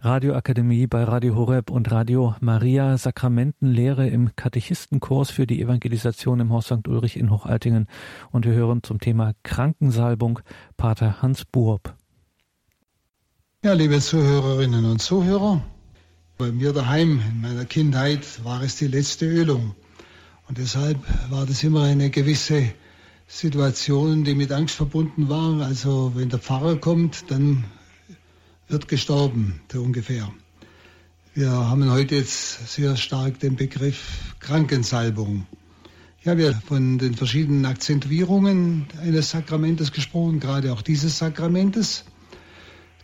Radioakademie bei Radio Horeb und Radio Maria Sakramentenlehre im Katechistenkurs für die Evangelisation im Haus St. Ulrich in Hochaltingen und wir hören zum Thema Krankensalbung Pater Hans Buob. Ja, liebe Zuhörerinnen und Zuhörer, bei mir daheim in meiner Kindheit war es die letzte Ölung und deshalb war das immer eine gewisse Situation, die mit Angst verbunden war. Also wenn der Pfarrer kommt, dann wird gestorben, so ungefähr. Wir haben heute jetzt sehr stark den Begriff Krankensalbung. Ja, wir haben von den verschiedenen Akzentuierungen eines Sakramentes gesprochen, gerade auch dieses Sakramentes,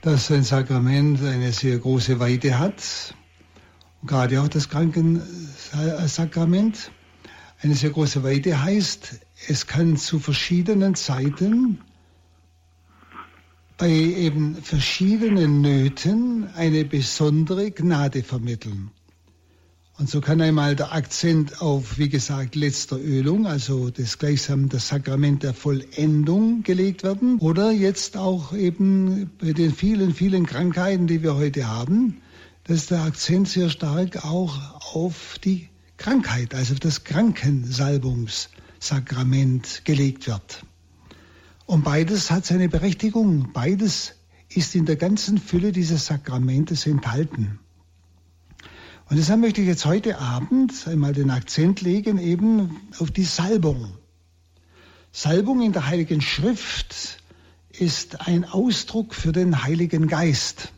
dass ein Sakrament eine sehr große Weite hat. Und gerade auch das Krankensakrament eine sehr große Weite heißt, es kann zu verschiedenen Zeiten bei eben verschiedenen Nöten eine besondere Gnade vermitteln. Und so kann einmal der Akzent auf, wie gesagt, letzter Ölung, also das gleichsam das Sakrament der Vollendung gelegt werden. Oder jetzt auch eben bei den vielen, vielen Krankheiten, die wir heute haben, dass der Akzent sehr stark auch auf die Krankheit, also auf das Krankensalbungssakrament gelegt wird. Und beides hat seine Berechtigung. Beides ist in der ganzen Fülle dieses Sakramentes enthalten. Und deshalb möchte ich jetzt heute Abend einmal den Akzent legen eben auf die Salbung. Salbung in der Heiligen Schrift ist ein Ausdruck für den Heiligen Geist.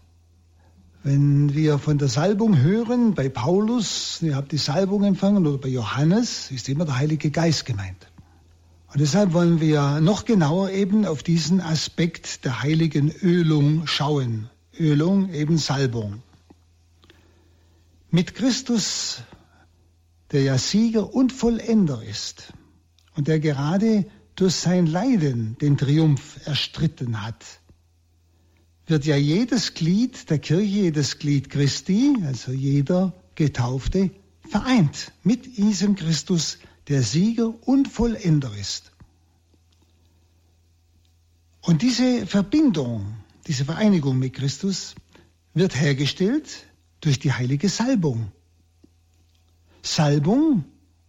Wenn wir von der Salbung hören, bei Paulus, ihr habt die Salbung empfangen, oder bei Johannes, ist immer der Heilige Geist gemeint. Und deshalb wollen wir noch genauer eben auf diesen Aspekt der heiligen Ölung schauen. Ölung, eben Salbung. Mit Christus, der ja Sieger und Vollender ist und der gerade durch sein Leiden den Triumph erstritten hat, wird ja jedes Glied der Kirche, jedes Glied Christi, also jeder Getaufte, vereint mit diesem Christus, der Sieger und Vollender ist. Und diese Verbindung, diese Vereinigung mit Christus wird hergestellt durch die heilige Salbung. Salbung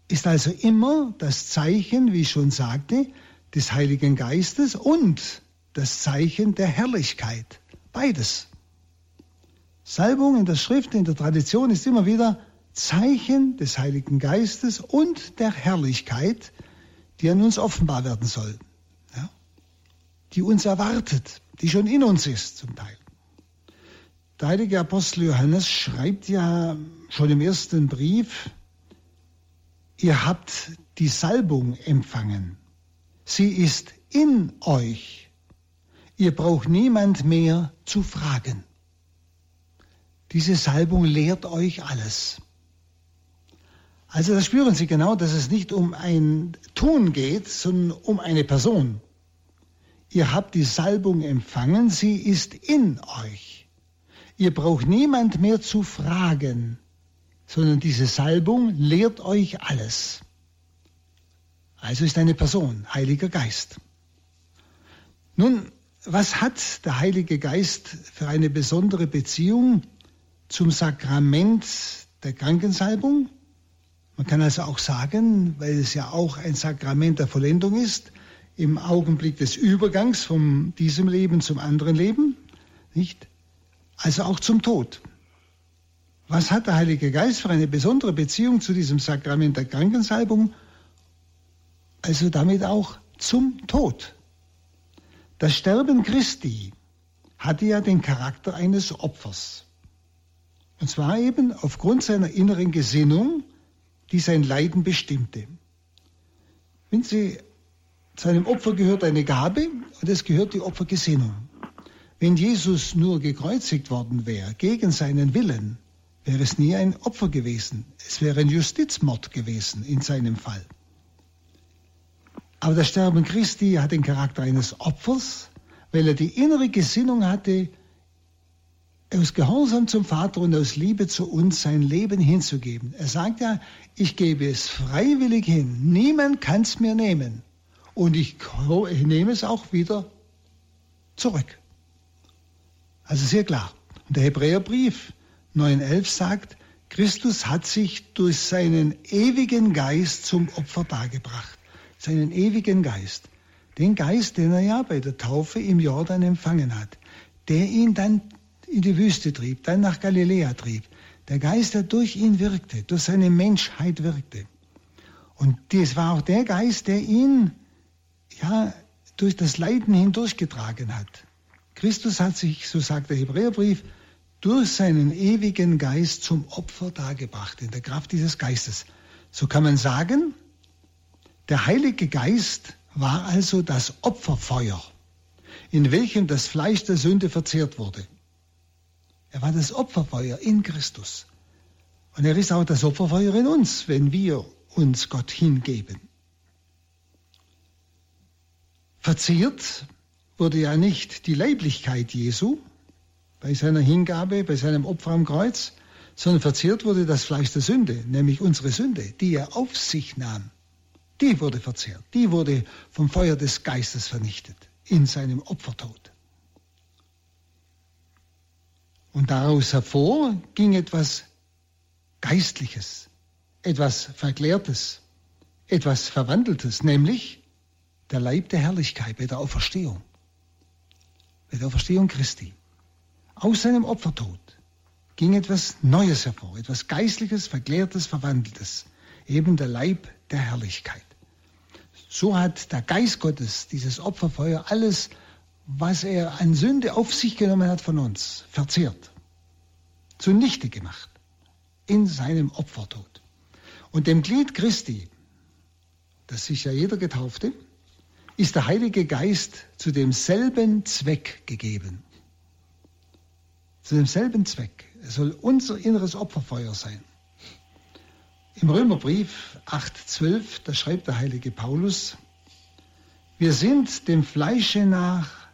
ist also immer das Zeichen, wie ich schon sagte, des Heiligen Geistes und das Zeichen der Herrlichkeit. Beides. Salbung in der Schrift, in der Tradition ist immer wieder Zeichen des Heiligen Geistes und der Herrlichkeit, die an uns offenbar werden soll, ja? die uns erwartet, die schon in uns ist zum Teil. Der heilige Apostel Johannes schreibt ja schon im ersten Brief, ihr habt die Salbung empfangen. Sie ist in euch. Ihr braucht niemand mehr zu fragen. Diese Salbung lehrt euch alles. Also da spüren Sie genau, dass es nicht um ein Tun geht, sondern um eine Person. Ihr habt die Salbung empfangen, sie ist in euch. Ihr braucht niemand mehr zu fragen, sondern diese Salbung lehrt euch alles. Also ist eine Person, Heiliger Geist. Nun, was hat der Heilige Geist für eine besondere Beziehung zum Sakrament der Krankensalbung? Man kann also auch sagen, weil es ja auch ein Sakrament der Vollendung ist, im Augenblick des Übergangs von diesem Leben zum anderen Leben, nicht? Also auch zum Tod. Was hat der Heilige Geist für eine besondere Beziehung zu diesem Sakrament der Krankensalbung? Also damit auch zum Tod. Das Sterben Christi hatte ja den Charakter eines Opfers. Und zwar eben aufgrund seiner inneren Gesinnung, die sein Leiden bestimmte. Wenn Sie zu einem Opfer gehört eine Gabe und es gehört die Opfergesinnung. Wenn Jesus nur gekreuzigt worden wäre, gegen seinen Willen, wäre es nie ein Opfer gewesen. Es wäre ein Justizmord gewesen in seinem Fall. Aber das Sterben Christi hat den Charakter eines Opfers, weil er die innere Gesinnung hatte, aus Gehorsam zum Vater und aus Liebe zu uns sein Leben hinzugeben. Er sagt ja, ich gebe es freiwillig hin. Niemand kann es mir nehmen. Und ich, nehme es auch wieder zurück. Also sehr klar. Und der Hebräerbrief 9.11 sagt, Christus hat sich durch seinen ewigen Geist zum Opfer dargebracht. Seinen ewigen Geist. Den Geist, den er ja bei der Taufe im Jordan empfangen hat. Der ihn dann in die Wüste trieb, dann nach Galiläa trieb. Der Geist, der durch ihn wirkte, durch seine Menschheit wirkte. Und das war auch der Geist, der ihn ja, durch das Leiden hindurchgetragen hat. Christus hat sich, so sagt der Hebräerbrief, durch seinen ewigen Geist zum Opfer dargebracht, in der Kraft dieses Geistes. So kann man sagen, der Heilige Geist war also das Opferfeuer, in welchem das Fleisch der Sünde verzehrt wurde. Er war das Opferfeuer in Christus. Und er ist auch das Opferfeuer in uns, wenn wir uns Gott hingeben. Verzehrt wurde ja nicht die Leiblichkeit Jesu bei seiner Hingabe, bei seinem Opfer am Kreuz, sondern verzehrt wurde das Fleisch der Sünde, nämlich unsere Sünde, die er auf sich nahm. Die wurde verzehrt, die wurde vom Feuer des Geistes vernichtet in seinem Opfertod. Und daraus hervor ging etwas Geistliches, etwas Verklärtes, etwas Verwandeltes, nämlich der Leib der Herrlichkeit bei der Auferstehung, bei der Auferstehung Christi. Aus seinem Opfertod ging etwas Neues hervor, etwas Geistliches, Verklärtes, Verwandeltes, eben der Leib der Herrlichkeit. So hat der Geist Gottes, dieses Opferfeuer, alles, was er an Sünde auf sich genommen hat von uns, verzehrt, zunichte gemacht in seinem Opfertod. Und dem Glied Christi, das ist ja jeder Getaufte, ist der Heilige Geist zu demselben Zweck gegeben. Zu demselben Zweck. Er soll unser inneres Opferfeuer sein. Im Römerbrief 8,12, da schreibt der heilige Paulus, wir sind dem Fleische nach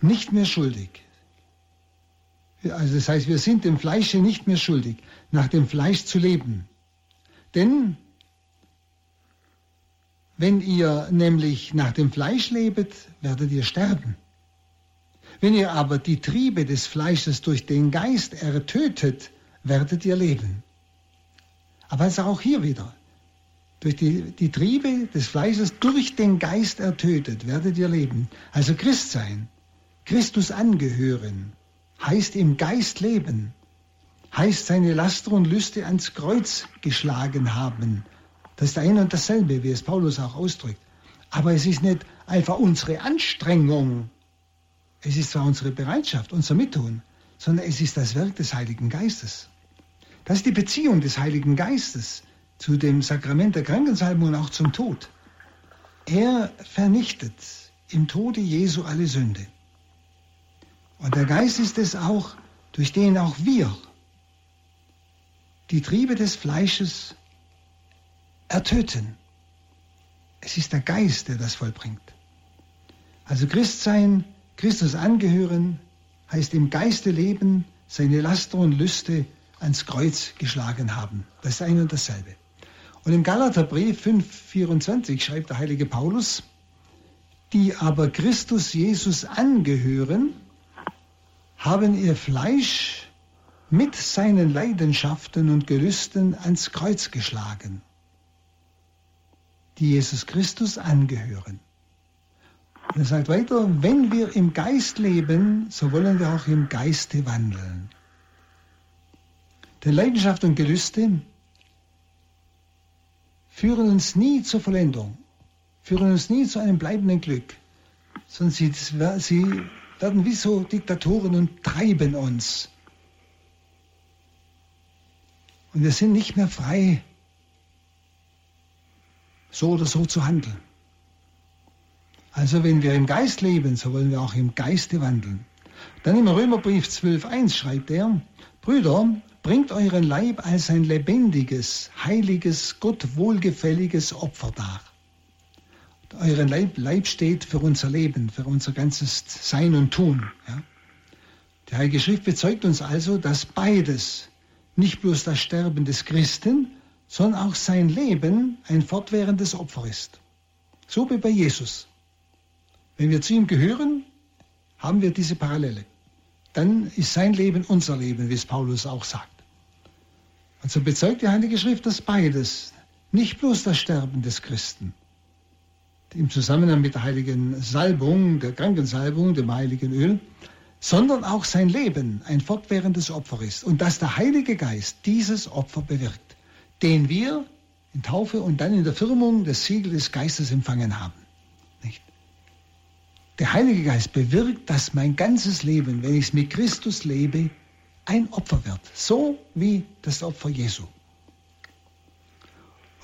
nicht mehr schuldig. Also das heißt, wir sind dem Fleische nicht mehr schuldig, nach dem Fleisch zu leben. Denn wenn ihr nämlich nach dem Fleisch lebet, werdet ihr sterben. Wenn ihr aber die Triebe des Fleisches durch den Geist ertötet, werdet ihr leben. Aber also auch hier wieder, durch die, die Triebe des Fleisches durch den Geist ertötet, werdet ihr leben. Also Christ sein, Christus angehören, heißt im Geist leben, heißt seine Laster und Lüste ans Kreuz geschlagen haben. Das ist ein und dasselbe, wie es Paulus auch ausdrückt. Aber es ist nicht einfach unsere Anstrengung, es ist zwar unsere Bereitschaft, unser Mittun, sondern es ist das Werk des Heiligen Geistes. Das ist die Beziehung des Heiligen Geistes zu dem Sakrament der Krankensalbung und auch zum Tod. Er vernichtet im Tode Jesu alle Sünde. Und der Geist ist es auch, durch den auch wir die Triebe des Fleisches ertöten. Es ist der Geist, der das vollbringt. Also Christsein, Christus angehören, heißt im Geiste leben, seine Laster und Lüste ans Kreuz geschlagen haben. Das ist ein und dasselbe. Und im Galaterbrief 5,24 schreibt der heilige Paulus, die aber Christus Jesus angehören, haben ihr Fleisch mit seinen Leidenschaften und Gelüsten ans Kreuz geschlagen die Jesus Christus angehören. Und er sagt weiter, wenn wir im Geist leben, so wollen wir auch im Geiste wandeln. Denn Leidenschaft und Gelüste führen uns nie zur Vollendung, führen uns nie zu einem bleibenden Glück, sondern sie, sie werden wie so Diktatoren und treiben uns. Und wir sind nicht mehr frei so oder so zu handeln. Also wenn wir im Geist leben, so wollen wir auch im Geiste wandeln. Dann im Römerbrief 12.1 schreibt er, Brüder, bringt euren Leib als ein lebendiges, heiliges, Gott wohlgefälliges Opfer dar. Euren Leib, Leib steht für unser Leben, für unser ganzes Sein und Tun. Ja. Die Heilige Schrift bezeugt uns also, dass beides, nicht bloß das Sterben des Christen, sondern auch sein Leben ein fortwährendes Opfer ist. So wie bei Jesus. Wenn wir zu ihm gehören, haben wir diese Parallele. dann ist sein Leben unser Leben, wie es Paulus auch sagt. Und so bezeugt die Heilige Schrift das beides. Nicht bloß das Sterben des Christen, im Zusammenhang mit der heiligen Salbung, der Krankensalbung, dem heiligen Öl, sondern auch sein Leben ein fortwährendes Opfer ist und dass der Heilige Geist dieses Opfer bewirkt, den wir in Taufe und dann in der Firmung des Siegel des Geistes empfangen haben. Nicht? Der Heilige Geist bewirkt, dass mein ganzes Leben, wenn ich es mit Christus lebe, ein Opfer wird, so wie das Opfer Jesu.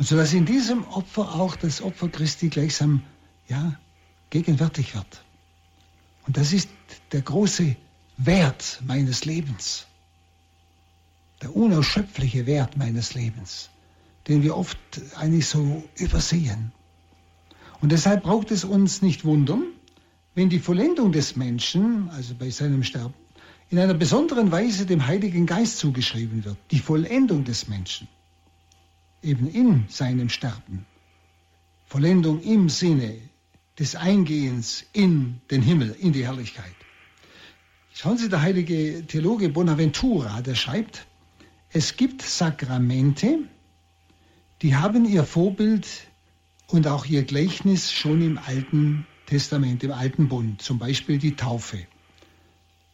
Und so dass in diesem Opfer auch das Opfer Christi gleichsam ja, gegenwärtig wird. Und das ist der große Wert meines Lebens, der unausschöpfliche Wert meines Lebens, den wir oft eigentlich so übersehen. Und deshalb braucht es uns nicht wundern, wenn die Vollendung des Menschen, also bei seinem Sterben, in einer besonderen Weise dem Heiligen Geist zugeschrieben wird. Die Vollendung des Menschen, eben in seinem Sterben. Vollendung im Sinne des Eingehens in den Himmel, in die Herrlichkeit. Schauen Sie, der heilige Theologe Bonaventura, der schreibt, es gibt Sakramente, die haben ihr Vorbild und auch ihr Gleichnis schon im Alten Testament, im Alten Bund, zum Beispiel die Taufe.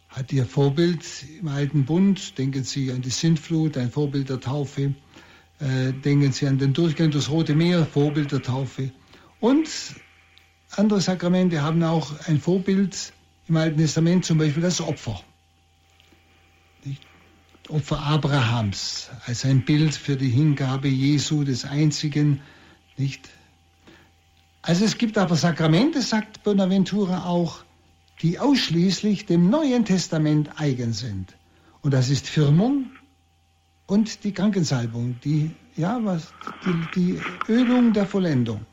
Hat ihr Vorbild im Alten Bund, denken Sie an die Sintflut, ein Vorbild der Taufe, äh, denken Sie an den Durchgang durchs Rote Meer, Vorbild der Taufe. Und andere Sakramente haben auch ein Vorbild im Alten Testament, zum Beispiel das Opfer. Opfer Abrahams als ein Bild für die Hingabe Jesu, des Einzigen. Nicht? Also es gibt aber Sakramente, sagt Bonaventura auch, die ausschließlich dem Neuen Testament eigen sind. Und das ist Firmung und die Krankensalbung, die, ja, was, die, die Ölung der Vollendung.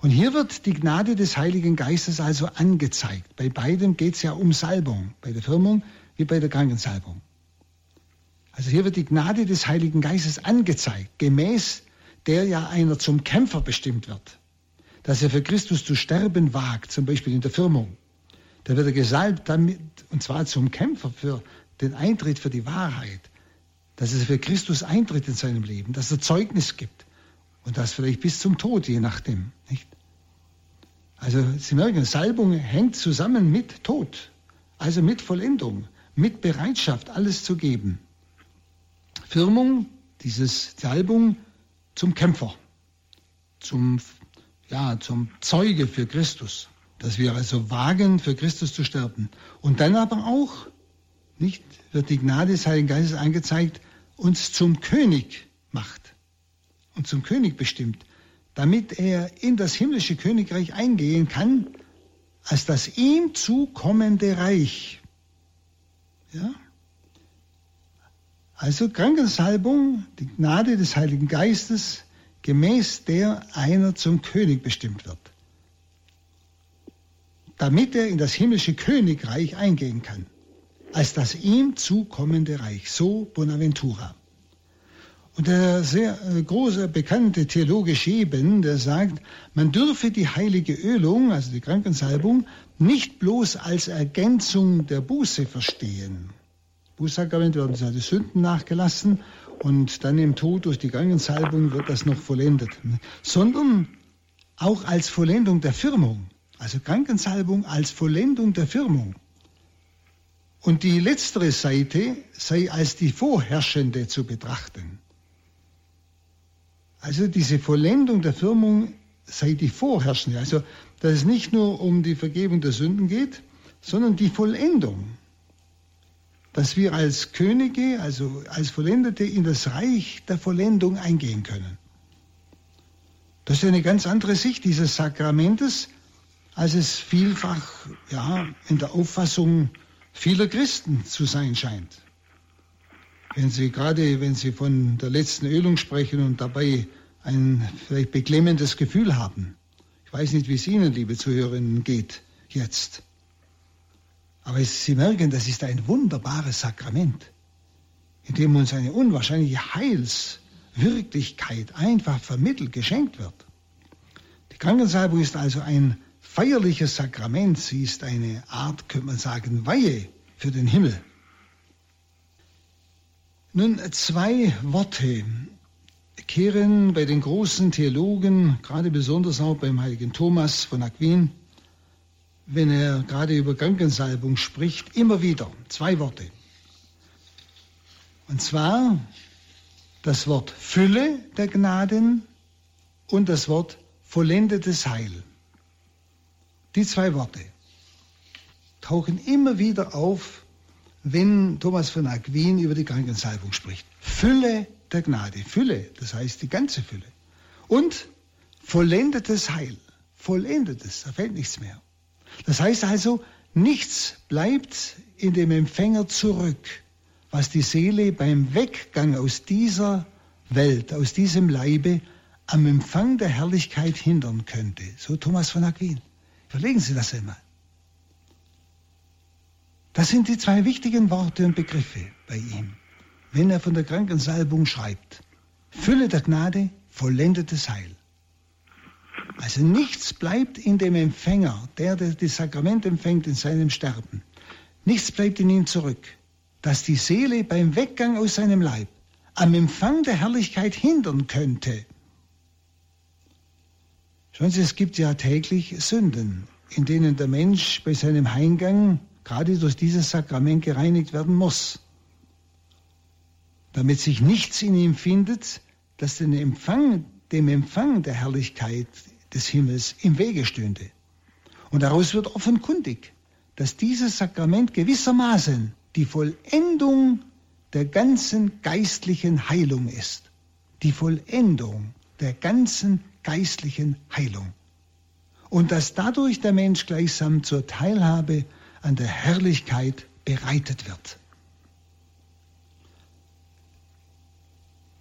Und hier wird die Gnade des Heiligen Geistes also angezeigt. Bei beidem geht es ja um Salbung, bei der Firmung wie bei der Krankensalbung. Also hier wird die Gnade des Heiligen Geistes angezeigt, gemäß der ja einer zum Kämpfer bestimmt wird. Dass er für Christus zu sterben wagt, zum Beispiel in der Firmung. Da wird er gesalbt damit, und zwar zum Kämpfer für den Eintritt für die Wahrheit. Dass er für Christus eintritt in seinem Leben, dass er Zeugnis gibt. Und das vielleicht bis zum Tod, je nachdem. Nicht? Also Sie merken, Salbung hängt zusammen mit Tod, also mit Vollendung, mit Bereitschaft, alles zu geben. Firmung, dieses Salbung zum Kämpfer, zum, ja, zum Zeuge für Christus, dass wir also wagen, für Christus zu sterben. Und dann aber auch, nicht, wird die Gnade des Heiligen Geistes angezeigt, uns zum König macht und zum König bestimmt, damit er in das himmlische Königreich eingehen kann, als das ihm zukommende Reich. Ja? Also Krankensalbung, die Gnade des Heiligen Geistes, gemäß der einer zum König bestimmt wird, damit er in das himmlische Königreich eingehen kann, als das ihm zukommende Reich. So Bonaventura. Und der sehr äh, große, bekannte Theologe Scheben, der sagt, man dürfe die heilige Ölung, also die Krankensalbung, nicht bloß als Ergänzung der Buße verstehen. Bußsakrament werden seine Sünden nachgelassen und dann im Tod durch die Krankensalbung wird das noch vollendet. Sondern auch als Vollendung der Firmung. Also Krankensalbung als Vollendung der Firmung. Und die letztere Seite sei als die vorherrschende zu betrachten. Also diese Vollendung der Firmung sei die vorherrschende. Also dass es nicht nur um die Vergebung der Sünden geht, sondern die Vollendung. Dass wir als Könige, also als Vollendete in das Reich der Vollendung eingehen können. Das ist eine ganz andere Sicht dieses Sakramentes, als es vielfach ja, in der Auffassung vieler Christen zu sein scheint. Wenn Sie gerade, wenn Sie von der letzten Ölung sprechen und dabei ein vielleicht beklemmendes Gefühl haben. Ich weiß nicht, wie es Ihnen, liebe Zuhörerinnen, geht jetzt. Aber Sie merken, das ist ein wunderbares Sakrament, in dem uns eine unwahrscheinliche Heilswirklichkeit einfach vermittelt, geschenkt wird. Die Krankensalbung ist also ein feierliches Sakrament. Sie ist eine Art, könnte man sagen, Weihe für den Himmel. Nun, zwei Worte kehren bei den großen Theologen, gerade besonders auch beim heiligen Thomas von Aquin, wenn er gerade über Krankensalbung spricht, immer wieder zwei Worte. Und zwar das Wort Fülle der Gnaden und das Wort vollendetes Heil. Die zwei Worte tauchen immer wieder auf, wenn Thomas von Aquin über die Krankensalbung spricht. Fülle der Gnade. Fülle, das heißt die ganze Fülle. Und vollendetes Heil. Vollendetes, da fällt nichts mehr. Das heißt also, nichts bleibt in dem Empfänger zurück, was die Seele beim Weggang aus dieser Welt, aus diesem Leibe, am Empfang der Herrlichkeit hindern könnte. So Thomas von Aquin. Überlegen Sie das einmal. Das sind die zwei wichtigen Worte und Begriffe bei ihm, wenn er von der Krankensalbung schreibt. Fülle der Gnade, vollendetes Heil. Also nichts bleibt in dem Empfänger, der, der das Sakrament empfängt in seinem Sterben. Nichts bleibt in ihm zurück, dass die Seele beim Weggang aus seinem Leib am Empfang der Herrlichkeit hindern könnte. Schauen Sie, es gibt ja täglich Sünden, in denen der Mensch bei seinem Heimgang gerade durch dieses Sakrament gereinigt werden muss, damit sich nichts in ihm findet, das den Empfang, dem Empfang der Herrlichkeit des Himmels im Wege stünde. Und daraus wird offenkundig, dass dieses Sakrament gewissermaßen die Vollendung der ganzen geistlichen Heilung ist. Die Vollendung der ganzen geistlichen Heilung. Und dass dadurch der Mensch gleichsam zur Teilhabe an der Herrlichkeit bereitet wird.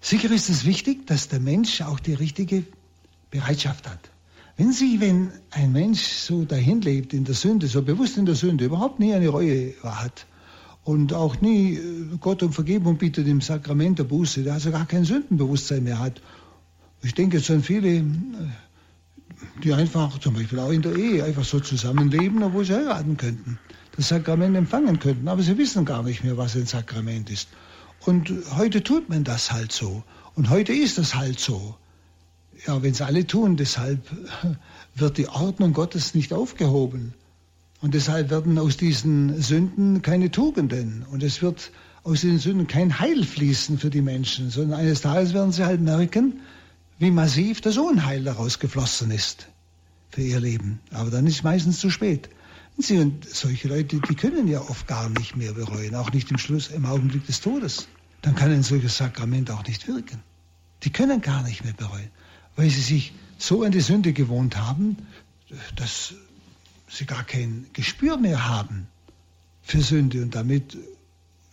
Sicher ist es wichtig, dass der Mensch auch die richtige Bereitschaft hat. Wenn Sie, wenn ein Mensch so dahin lebt in der Sünde, so bewusst in der Sünde, überhaupt nie eine Reue hat und auch nie äh, Gott um Vergebung bittet im Sakrament der Buße, der also gar kein Sündenbewusstsein mehr hat. Ich denke jetzt an viele, äh, die einfach zum Beispiel auch in der Ehe einfach so zusammenleben, obwohl sie heiraten könnten das Sakrament empfangen könnten. Aber sie wissen gar nicht mehr, was ein Sakrament ist. Und heute tut man das halt so. Und heute ist das halt so. Ja, wenn es alle tun, deshalb wird die Ordnung Gottes nicht aufgehoben. Und deshalb werden aus diesen Sünden keine Tugenden. Und es wird aus den Sünden kein Heil fließen für die Menschen, sondern eines Tages werden sie halt merken, wie massiv das Unheil daraus geflossen ist für ihr Leben. Aber dann ist es meistens zu spät. Und solche Leute, die können ja oft gar nicht mehr bereuen, auch nicht im Schluss, im Augenblick des Todes. Dann kann ein solches Sakrament auch nicht wirken. Die können gar nicht mehr bereuen, weil sie sich so an die Sünde gewohnt haben, dass sie gar kein Gespür mehr haben für Sünde und damit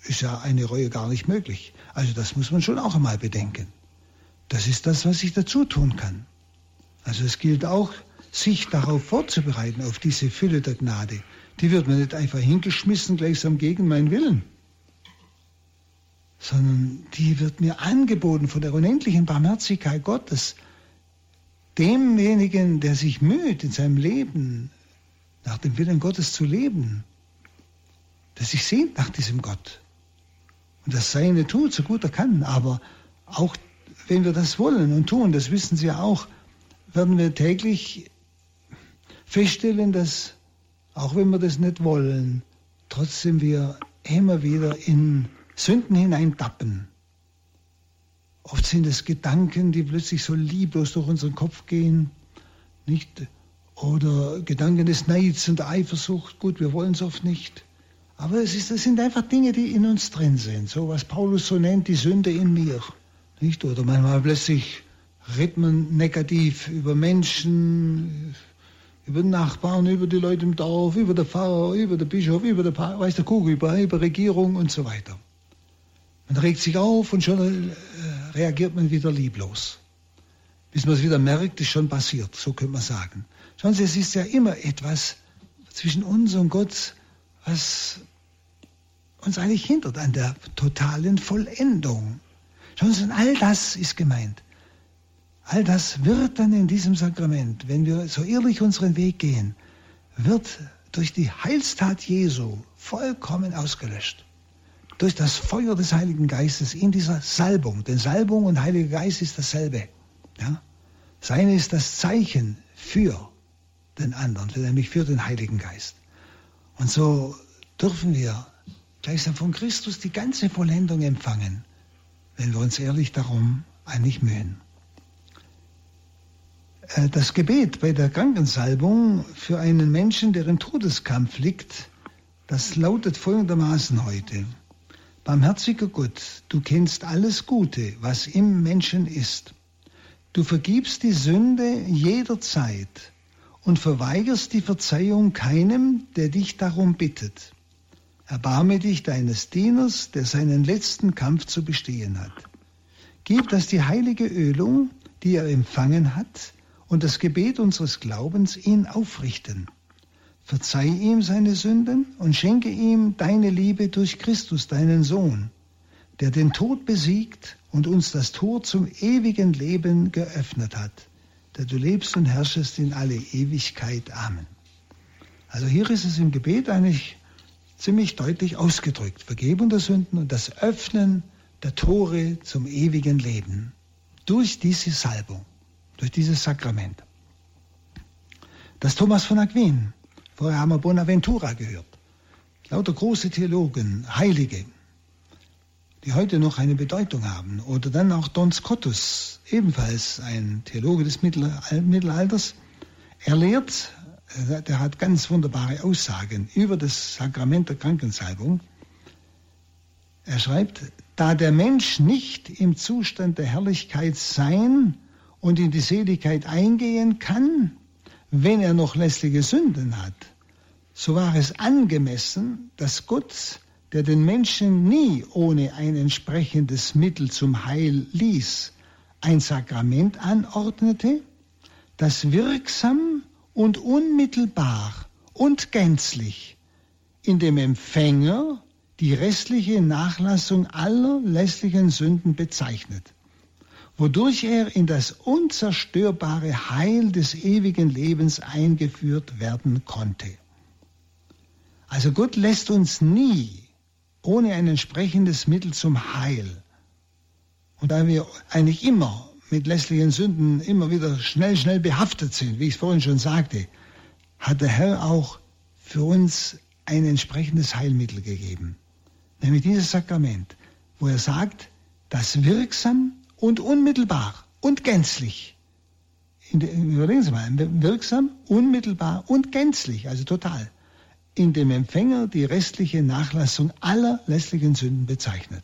ist ja eine Reue gar nicht möglich. Also das muss man schon auch einmal bedenken. Das ist das, was ich dazu tun kann. Also es gilt auch sich darauf vorzubereiten, auf diese Fülle der Gnade, die wird mir nicht einfach hingeschmissen, gleichsam gegen meinen Willen, sondern die wird mir angeboten von der unendlichen Barmherzigkeit Gottes, demjenigen, der sich müht in seinem Leben, nach dem Willen Gottes zu leben, der sich sehnt nach diesem Gott und das Seine tut, so gut er kann, aber auch wenn wir das wollen und tun, das wissen Sie ja auch, werden wir täglich feststellen, dass auch wenn wir das nicht wollen, trotzdem wir immer wieder in Sünden hineintappen. Oft sind es Gedanken, die plötzlich so lieblos durch unseren Kopf gehen, nicht? Oder Gedanken des Neids und der Eifersucht. Gut, wir wollen es oft nicht. Aber es, ist, es sind einfach Dinge, die in uns drin sind. So was Paulus so nennt, die Sünde in mir. Nicht? Oder manchmal plötzlich redet man negativ über Menschen, über Nachbarn, über die Leute im Dorf, über den Pfarrer, über den Bischof, über den pa weiß der Kugel, über, über Regierung und so weiter. Man regt sich auf und schon äh, reagiert man wieder lieblos. Bis man es wieder merkt, ist schon passiert, so könnte man sagen. Schauen Sie, es ist ja immer etwas zwischen uns und Gott, was uns eigentlich hindert an der totalen Vollendung. Sie, all das ist gemeint. All das wird dann in diesem Sakrament, wenn wir so ehrlich unseren Weg gehen, wird durch die Heilstat Jesu vollkommen ausgelöscht. Durch das Feuer des Heiligen Geistes in dieser Salbung. Denn Salbung und Heiliger Geist ist dasselbe. Ja? Seine ist das Zeichen für den anderen, nämlich für den Heiligen Geist. Und so dürfen wir gleichsam von Christus die ganze Vollendung empfangen, wenn wir uns ehrlich darum eigentlich mühen. Äh, das Gebet bei der Krankensalbung für einen Menschen, der im Todeskampf liegt, das lautet folgendermaßen heute. Barmherziger Gott, du kennst alles Gute, was im Menschen ist. Du vergibst die Sünde jederzeit und verweigerst die Verzeihung keinem, der dich darum bittet. Erbarme dich deines Dieners, der seinen letzten Kampf zu bestehen hat. Gib, dass die heilige Ölung, die er empfangen hat, und das Gebet unseres Glaubens ihn aufrichten. Verzeih ihm seine Sünden und schenke ihm deine Liebe durch Christus, deinen Sohn, der den Tod besiegt und uns das Tor zum ewigen Leben geöffnet hat, der du lebst und herrschest in alle Ewigkeit. Amen. Also hier ist es im Gebet eigentlich ziemlich deutlich ausgedrückt. Vergebung der Sünden und das Öffnen der Tore zum ewigen Leben durch diese Salbung durch dieses Sakrament. Das Thomas von Aquin, vorher haben wir Bonaventura gehört, lauter große Theologen, Heilige, die heute noch eine Bedeutung haben. Oder dann auch Don Scotus, ebenfalls ein Theologe des Mittelalters. Er lehrt, der hat ganz wunderbare Aussagen über das Sakrament der Krankensalbung. Er schreibt, da der Mensch nicht im Zustand der Herrlichkeit sein und in die Seligkeit eingehen kann, wenn er noch lästige Sünden hat, so war es angemessen, dass Gott, der den Menschen nie ohne ein entsprechendes Mittel zum Heil ließ, ein Sakrament anordnete, das wirksam und unmittelbar und gänzlich in dem Empfänger die restliche Nachlassung aller lässlichen Sünden bezeichnet wodurch er in das unzerstörbare Heil des ewigen Lebens eingeführt werden konnte. Also Gott lässt uns nie ohne ein entsprechendes Mittel zum Heil. Und da wir eigentlich immer mit lässlichen Sünden immer wieder schnell, schnell behaftet sind, wie ich es vorhin schon sagte, hat der Herr auch für uns ein entsprechendes Heilmittel gegeben. Nämlich dieses Sakrament, wo er sagt, das wirksam und unmittelbar und gänzlich. überlegen Sie mal, wirksam, unmittelbar und gänzlich, also total, in dem Empfänger die restliche Nachlassung aller lässlichen Sünden bezeichnet,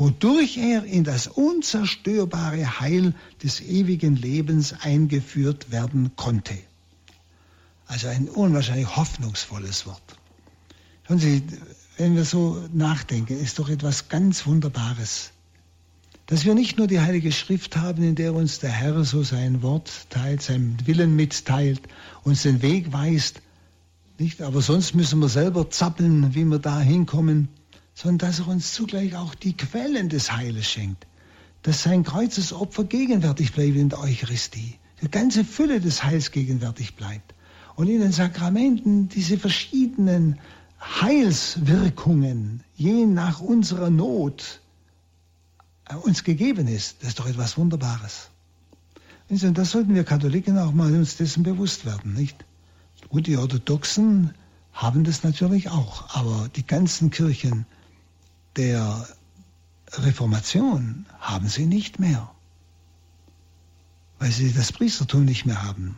wodurch er in das unzerstörbare Heil des ewigen Lebens eingeführt werden konnte. Also ein unwahrscheinlich hoffnungsvolles Wort. Hören Sie, wenn wir so nachdenken, ist doch etwas ganz Wunderbares dass wir nicht nur die Heilige Schrift haben, in der uns der Herr so sein Wort teilt, seinen Willen mitteilt, uns den Weg weist, nicht, aber sonst müssen wir selber zappeln, wie wir da hinkommen, sondern dass er uns zugleich auch die Quellen des Heiles schenkt, dass sein Kreuzesopfer gegenwärtig bleibt in der Eucharistie, die ganze Fülle des Heils gegenwärtig bleibt und in den Sakramenten diese verschiedenen Heilswirkungen, je nach unserer Not, uns gegeben ist, das ist doch etwas Wunderbares. Und das sollten wir Katholiken auch mal uns dessen bewusst werden, nicht? Und die Orthodoxen haben das natürlich auch, aber die ganzen Kirchen der Reformation haben sie nicht mehr, weil sie das Priestertum nicht mehr haben,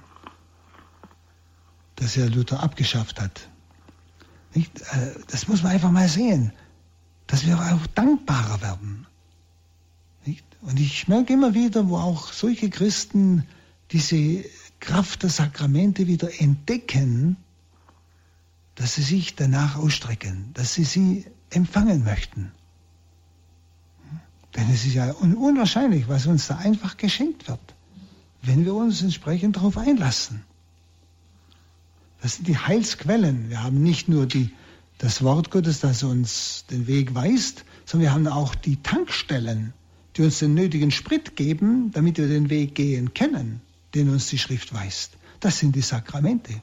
das ja Luther abgeschafft hat. Nicht? Äh, das muss man einfach mal sehen, dass wir auch dankbarer werden und ich merke immer wieder, wo auch solche Christen diese Kraft der Sakramente wieder entdecken, dass sie sich danach ausstrecken, dass sie sie empfangen möchten. Denn es ist ja unwahrscheinlich, was uns da einfach geschenkt wird, wenn wir uns entsprechend darauf einlassen. Das sind die Heilsquellen. Wir haben nicht nur die, das Wort Gottes, das uns den Weg weist, sondern wir haben auch die Tankstellen, die uns den nötigen Sprit geben, damit wir den Weg gehen können, den uns die Schrift weist. Das sind die Sakramente.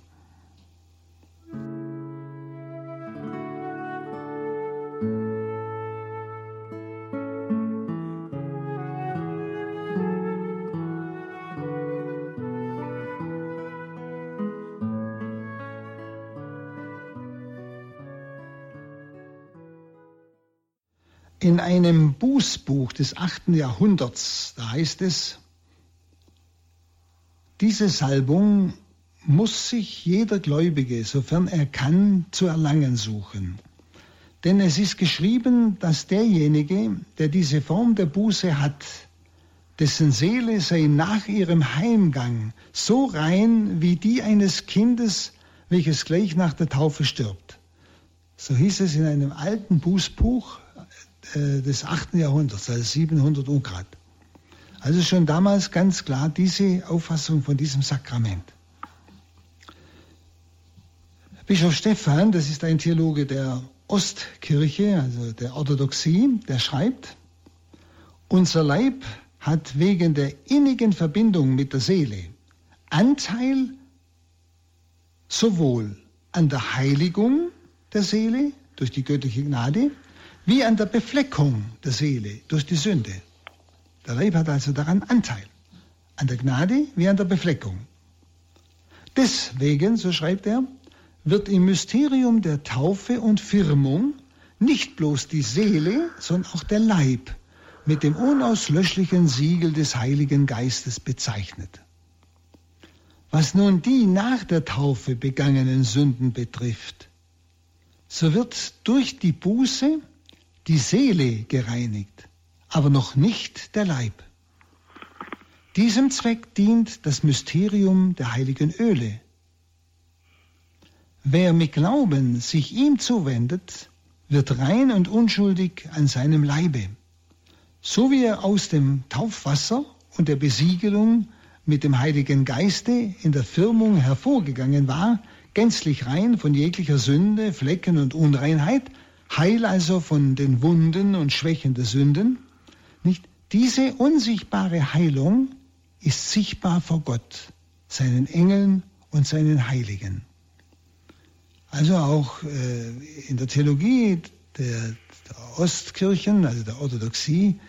In einem Bußbuch des 8. Jahrhunderts, da heißt es, diese Salbung muss sich jeder Gläubige, sofern er kann, zu erlangen suchen. Denn es ist geschrieben, dass derjenige, der diese Form der Buße hat, dessen Seele sei nach ihrem Heimgang so rein wie die eines Kindes, welches gleich nach der Taufe stirbt. So hieß es in einem alten Bußbuch äh, des 8. Jahrhunderts, also 700 Ugrad. Also schon damals ganz klar diese Auffassung von diesem Sakrament. Bischof Stephan, das ist ein Theologe der Ostkirche, also der Orthodoxie, der schreibt, unser Leib hat wegen der innigen Verbindung mit der Seele Anteil sowohl an der Heiligung der Seele durch die göttliche Gnade, wie an der Befleckung der Seele durch die Sünde. Der Leib hat also daran Anteil, an der Gnade wie an der Befleckung. Deswegen, so schreibt er, wird im Mysterium der Taufe und Firmung nicht bloß die Seele, sondern auch der Leib mit dem unauslöschlichen Siegel des Heiligen Geistes bezeichnet. Was nun die nach der Taufe begangenen Sünden betrifft, so wird durch die Buße die Seele gereinigt, aber noch nicht der Leib. Diesem Zweck dient das Mysterium der heiligen Öle. Wer mit Glauben sich ihm zuwendet, wird rein und unschuldig an seinem Leibe, so wie er aus dem Taufwasser und der Besiegelung mit dem Heiligen Geiste in der Firmung hervorgegangen war, gänzlich rein von jeglicher Sünde, Flecken und Unreinheit, heil also von den Wunden und Schwächen der Sünden, nicht? Diese unsichtbare Heilung ist sichtbar vor Gott, seinen Engeln und seinen Heiligen. Also auch äh, in der Theologie der, der Ostkirchen, also der Orthodoxie,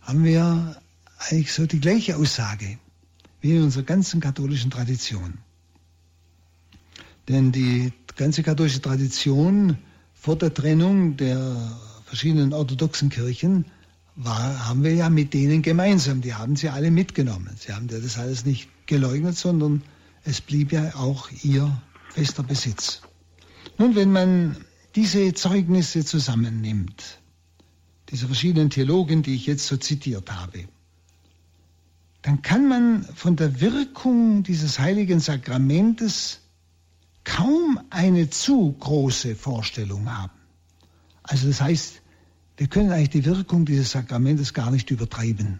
haben wir eigentlich so die gleiche Aussage wie in unserer ganzen katholischen Tradition. Denn die ganze katholische Tradition vor der Trennung der verschiedenen orthodoxen Kirchen war, haben wir ja mit denen gemeinsam. Die haben sie alle mitgenommen. Sie haben das alles nicht geleugnet, sondern es blieb ja auch ihr fester Besitz. Nun, wenn man diese Zeugnisse zusammennimmt, diese verschiedenen Theologen, die ich jetzt so zitiert habe, dann kann man von der Wirkung dieses heiligen Sakramentes kaum eine zu große Vorstellung haben. Also das heißt, wir können eigentlich die Wirkung dieses Sakramentes gar nicht übertreiben.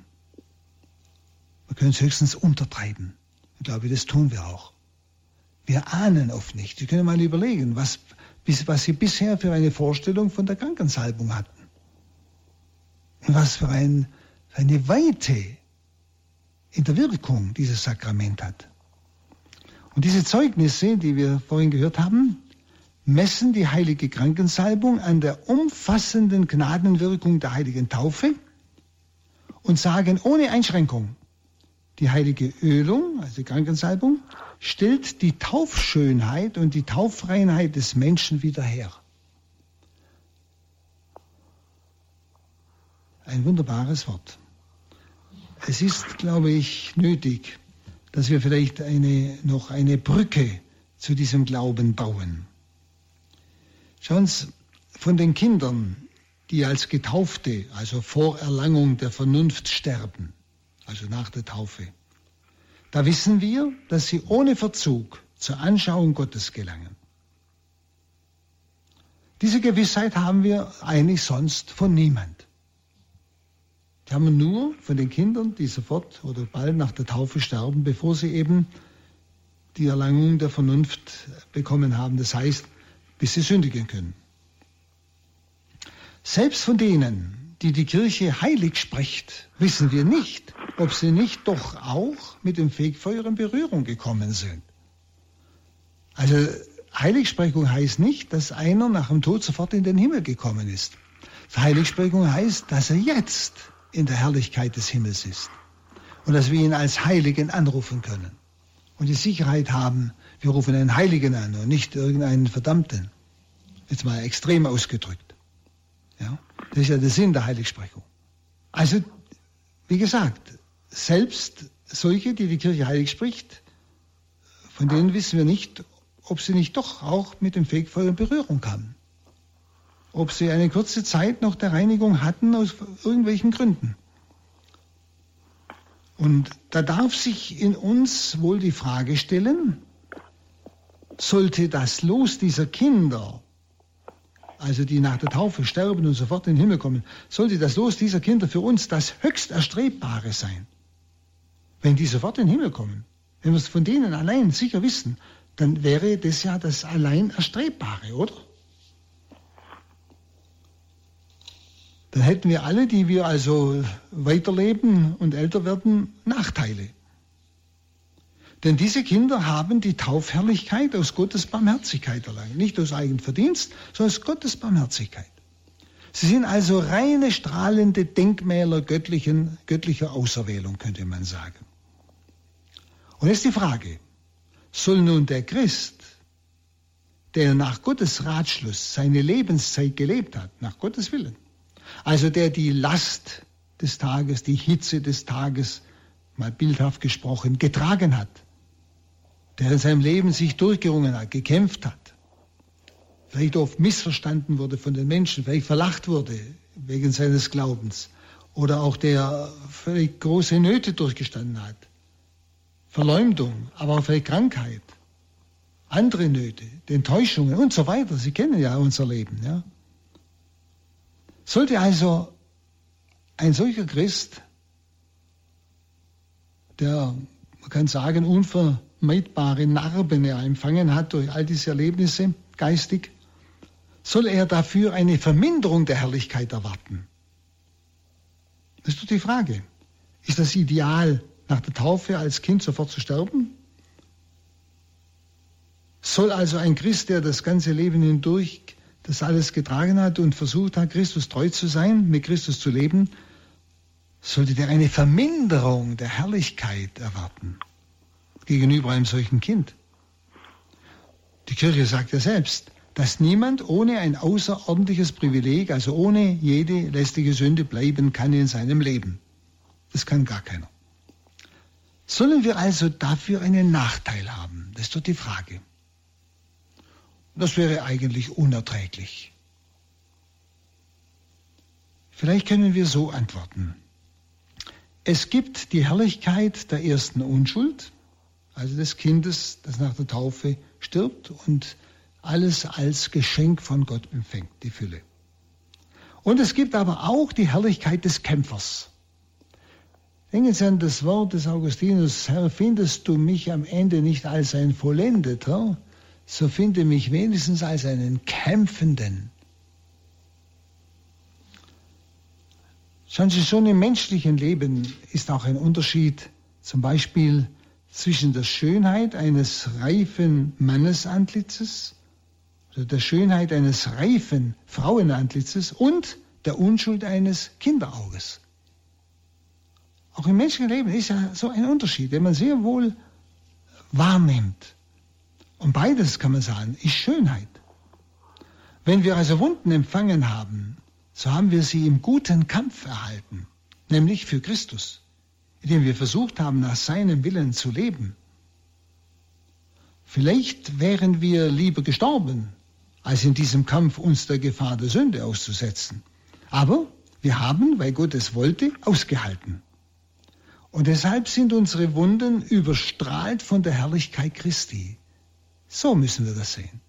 Wir können es höchstens untertreiben. Ich glaube, das tun wir auch. Wir ahnen oft nicht. Sie können mal überlegen, was, was Sie bisher für eine Vorstellung von der Krankensalbung hatten. Und was für, ein, für eine Weite in der Wirkung dieses Sakrament hat. Und diese Zeugnisse, die wir vorhin gehört haben, messen die heilige Krankensalbung an der umfassenden Gnadenwirkung der heiligen Taufe und sagen ohne Einschränkung, die heilige Ölung, also Krankensalbung, stellt die Taufschönheit und die Tauffreinheit des Menschen wieder her. Ein wunderbares Wort. Es ist, glaube ich, nötig, dass wir vielleicht eine, noch eine Brücke zu diesem Glauben bauen. Schauen Sie, von den Kindern, die als Getaufte, also vor Erlangung der Vernunft sterben, also nach der Taufe, da wissen wir, dass sie ohne Verzug zur Anschauung Gottes gelangen. Diese Gewissheit haben wir eigentlich sonst von niemand. Die haben nur von den Kindern, die sofort oder bald nach der Taufe sterben, bevor sie eben die Erlangung der Vernunft bekommen haben. Das heißt, bis sie sündigen können. Selbst von denen, die die Kirche heilig spricht, wissen wir nicht, ob sie nicht doch auch mit dem Fegfeuer in Berührung gekommen sind. Also Heiligsprechung heißt nicht, dass einer nach dem Tod sofort in den Himmel gekommen ist. Heiligsprechung heißt, dass er jetzt in der Herrlichkeit des Himmels ist. Und dass wir ihn als Heiligen anrufen können. Und die Sicherheit haben, wir rufen einen Heiligen an und nicht irgendeinen Verdammten. Jetzt mal extrem ausgedrückt. Ja? Das ist ja der Sinn der Heiligsprechung. Also, wie gesagt, selbst solche, die die Kirche heilig spricht, von denen wissen wir nicht, ob sie nicht doch auch mit dem Fegfeuer in Berührung kamen. Ob sie eine kurze Zeit noch der Reinigung hatten aus irgendwelchen Gründen. Und da darf sich in uns wohl die Frage stellen, sollte das Los dieser Kinder, also die nach der Taufe sterben und sofort in den Himmel kommen, sollte das Los dieser Kinder für uns das höchst Erstrebbare sein? Wenn die sofort in den Himmel kommen, wenn wir es von denen allein sicher wissen, dann wäre das ja das allein Erstrebbare, oder? Dann hätten wir alle, die wir also weiterleben und älter werden, Nachteile. Denn diese Kinder haben die Taufherrlichkeit aus Gottes Barmherzigkeit erlangt. Nicht aus eigenem Verdienst, sondern aus Gottes Barmherzigkeit. Sie sind also reine strahlende Denkmäler göttlichen, göttlicher Auserwählung, könnte man sagen. Und jetzt die Frage, soll nun der Christ, der nach Gottes Ratschluss seine Lebenszeit gelebt hat, nach Gottes Willen, also der die Last des Tages, die Hitze des Tages, mal bildhaft gesprochen, getragen hat, der in seinem Leben sich durchgerungen hat, gekämpft hat, vielleicht oft missverstanden wurde von den Menschen, vielleicht verlacht wurde wegen seines Glaubens oder auch der völlig große Nöte durchgestanden hat, Verleumdung, aber auch vielleicht Krankheit, andere Nöte, Enttäuschungen und so weiter. Sie kennen ja unser Leben. Ja? Sollte also ein solcher Christ, der, man kann sagen, unvermeidbare Narben empfangen hat durch all diese Erlebnisse geistig, soll er dafür eine Verminderung der Herrlichkeit erwarten? Das ist doch die Frage. Ist das Ideal nach der Taufe als Kind sofort zu sterben? Soll also ein Christ, der das ganze Leben hindurch das alles getragen hat und versucht hat, Christus treu zu sein, mit Christus zu leben, sollte der eine Verminderung der Herrlichkeit erwarten gegenüber einem solchen Kind. Die Kirche sagt ja selbst, dass niemand ohne ein außerordentliches Privileg, also ohne jede lästige Sünde bleiben kann in seinem Leben. Das kann gar keiner. Sollen wir also dafür einen Nachteil haben? Das ist doch die Frage. Das wäre eigentlich unerträglich. Vielleicht können wir so antworten. Es gibt die Herrlichkeit der ersten Unschuld, also des Kindes, das nach der Taufe stirbt und alles als Geschenk von Gott empfängt, die Fülle. Und es gibt aber auch die Herrlichkeit des Kämpfers. Denken Sie an das Wort des Augustinus, Herr, findest du mich am Ende nicht als ein Vollendeter, so finde mich wenigstens als einen Kämpfenden. Schauen Sie, schon im menschlichen Leben ist auch ein Unterschied, zum Beispiel zwischen der Schönheit eines reifen Mannesantlitzes oder der Schönheit eines reifen Frauenantlitzes und der Unschuld eines Kinderauges. Auch im menschlichen Leben ist ja so ein Unterschied, den man sehr wohl wahrnimmt. Und beides kann man sagen, ist Schönheit. Wenn wir also Wunden empfangen haben, so haben wir sie im guten Kampf erhalten, nämlich für Christus, indem wir versucht haben, nach seinem Willen zu leben. Vielleicht wären wir lieber gestorben, als in diesem Kampf uns der Gefahr der Sünde auszusetzen. Aber wir haben, weil Gott es wollte, ausgehalten. Und deshalb sind unsere Wunden überstrahlt von der Herrlichkeit Christi. So müssen wir das sehen.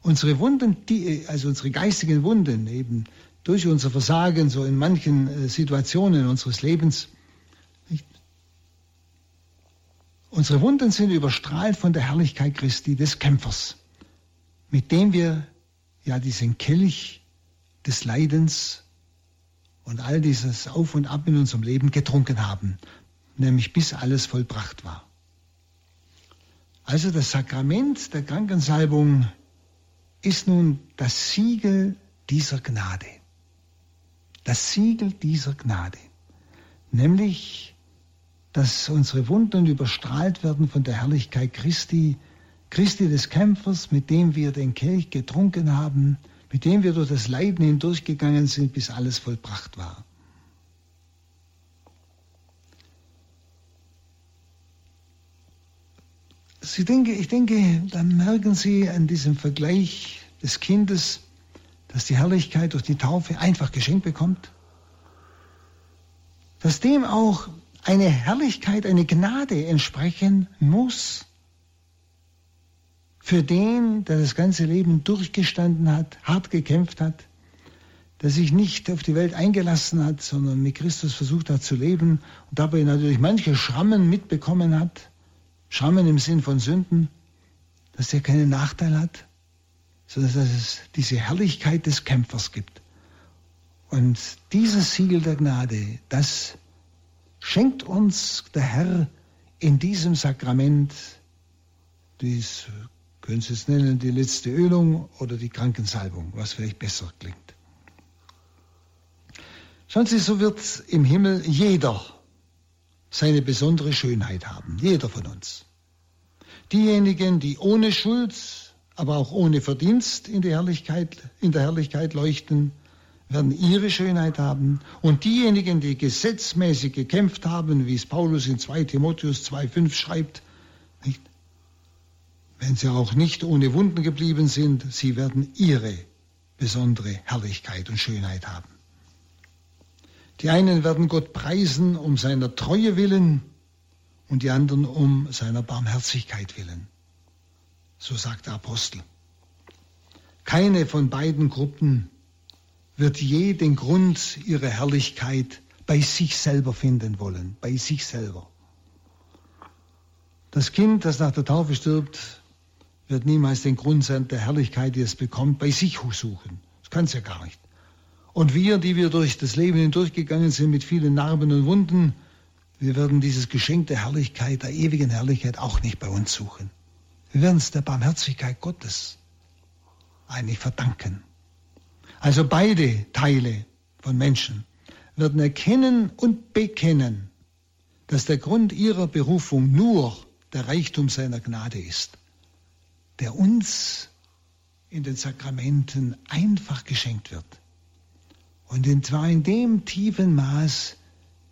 Unsere Wunden, die, also unsere geistigen Wunden eben durch unser Versagen so in manchen äh, Situationen unseres Lebens, nicht? unsere Wunden sind überstrahlt von der Herrlichkeit Christi, des Kämpfers, mit dem wir ja diesen Kelch des Leidens und all dieses Auf und Ab in unserem Leben getrunken haben, nämlich bis alles vollbracht war. Also das Sakrament der Krankensalbung ist nun das Siegel dieser Gnade. Das Siegel dieser Gnade. Nämlich, dass unsere Wunden überstrahlt werden von der Herrlichkeit Christi, Christi des Kämpfers, mit dem wir den Kelch getrunken haben, mit dem wir durch das Leiden hindurchgegangen sind, bis alles vollbracht war. Sie denke, ich denke, da merken Sie an diesem Vergleich des Kindes, das die Herrlichkeit durch die Taufe einfach geschenkt bekommt, dass dem auch eine Herrlichkeit, eine Gnade entsprechen muss für den, der das ganze Leben durchgestanden hat, hart gekämpft hat, der sich nicht auf die Welt eingelassen hat, sondern mit Christus versucht hat zu leben und dabei natürlich manche Schrammen mitbekommen hat, Schrammen im Sinn von Sünden, dass der keinen Nachteil hat, sondern dass es diese Herrlichkeit des Kämpfers gibt. Und dieses Siegel der Gnade, das schenkt uns der Herr in diesem Sakrament, dies können Sie es nennen, die letzte Ölung oder die Krankensalbung, was vielleicht besser klingt. Schauen Sie, so wird im Himmel jeder seine besondere Schönheit haben, jeder von uns. Diejenigen, die ohne Schuld, aber auch ohne Verdienst in, Herrlichkeit, in der Herrlichkeit leuchten, werden ihre Schönheit haben. Und diejenigen, die gesetzmäßig gekämpft haben, wie es Paulus in 2 Timotheus 2,5 schreibt, nicht? wenn sie auch nicht ohne Wunden geblieben sind, sie werden ihre besondere Herrlichkeit und Schönheit haben. Die einen werden Gott preisen um seiner Treue willen und die anderen um seiner Barmherzigkeit willen. So sagt der Apostel. Keine von beiden Gruppen wird je den Grund ihrer Herrlichkeit bei sich selber finden wollen, bei sich selber. Das Kind, das nach der Taufe stirbt, wird niemals den Grund der Herrlichkeit, die es bekommt, bei sich suchen. Das kann es ja gar nicht. Und wir, die wir durch das Leben hindurchgegangen sind mit vielen Narben und Wunden, wir werden dieses Geschenk der Herrlichkeit, der ewigen Herrlichkeit auch nicht bei uns suchen. Wir werden es der Barmherzigkeit Gottes eigentlich verdanken. Also beide Teile von Menschen werden erkennen und bekennen, dass der Grund ihrer Berufung nur der Reichtum seiner Gnade ist, der uns in den Sakramenten einfach geschenkt wird. Und zwar in dem tiefen Maß,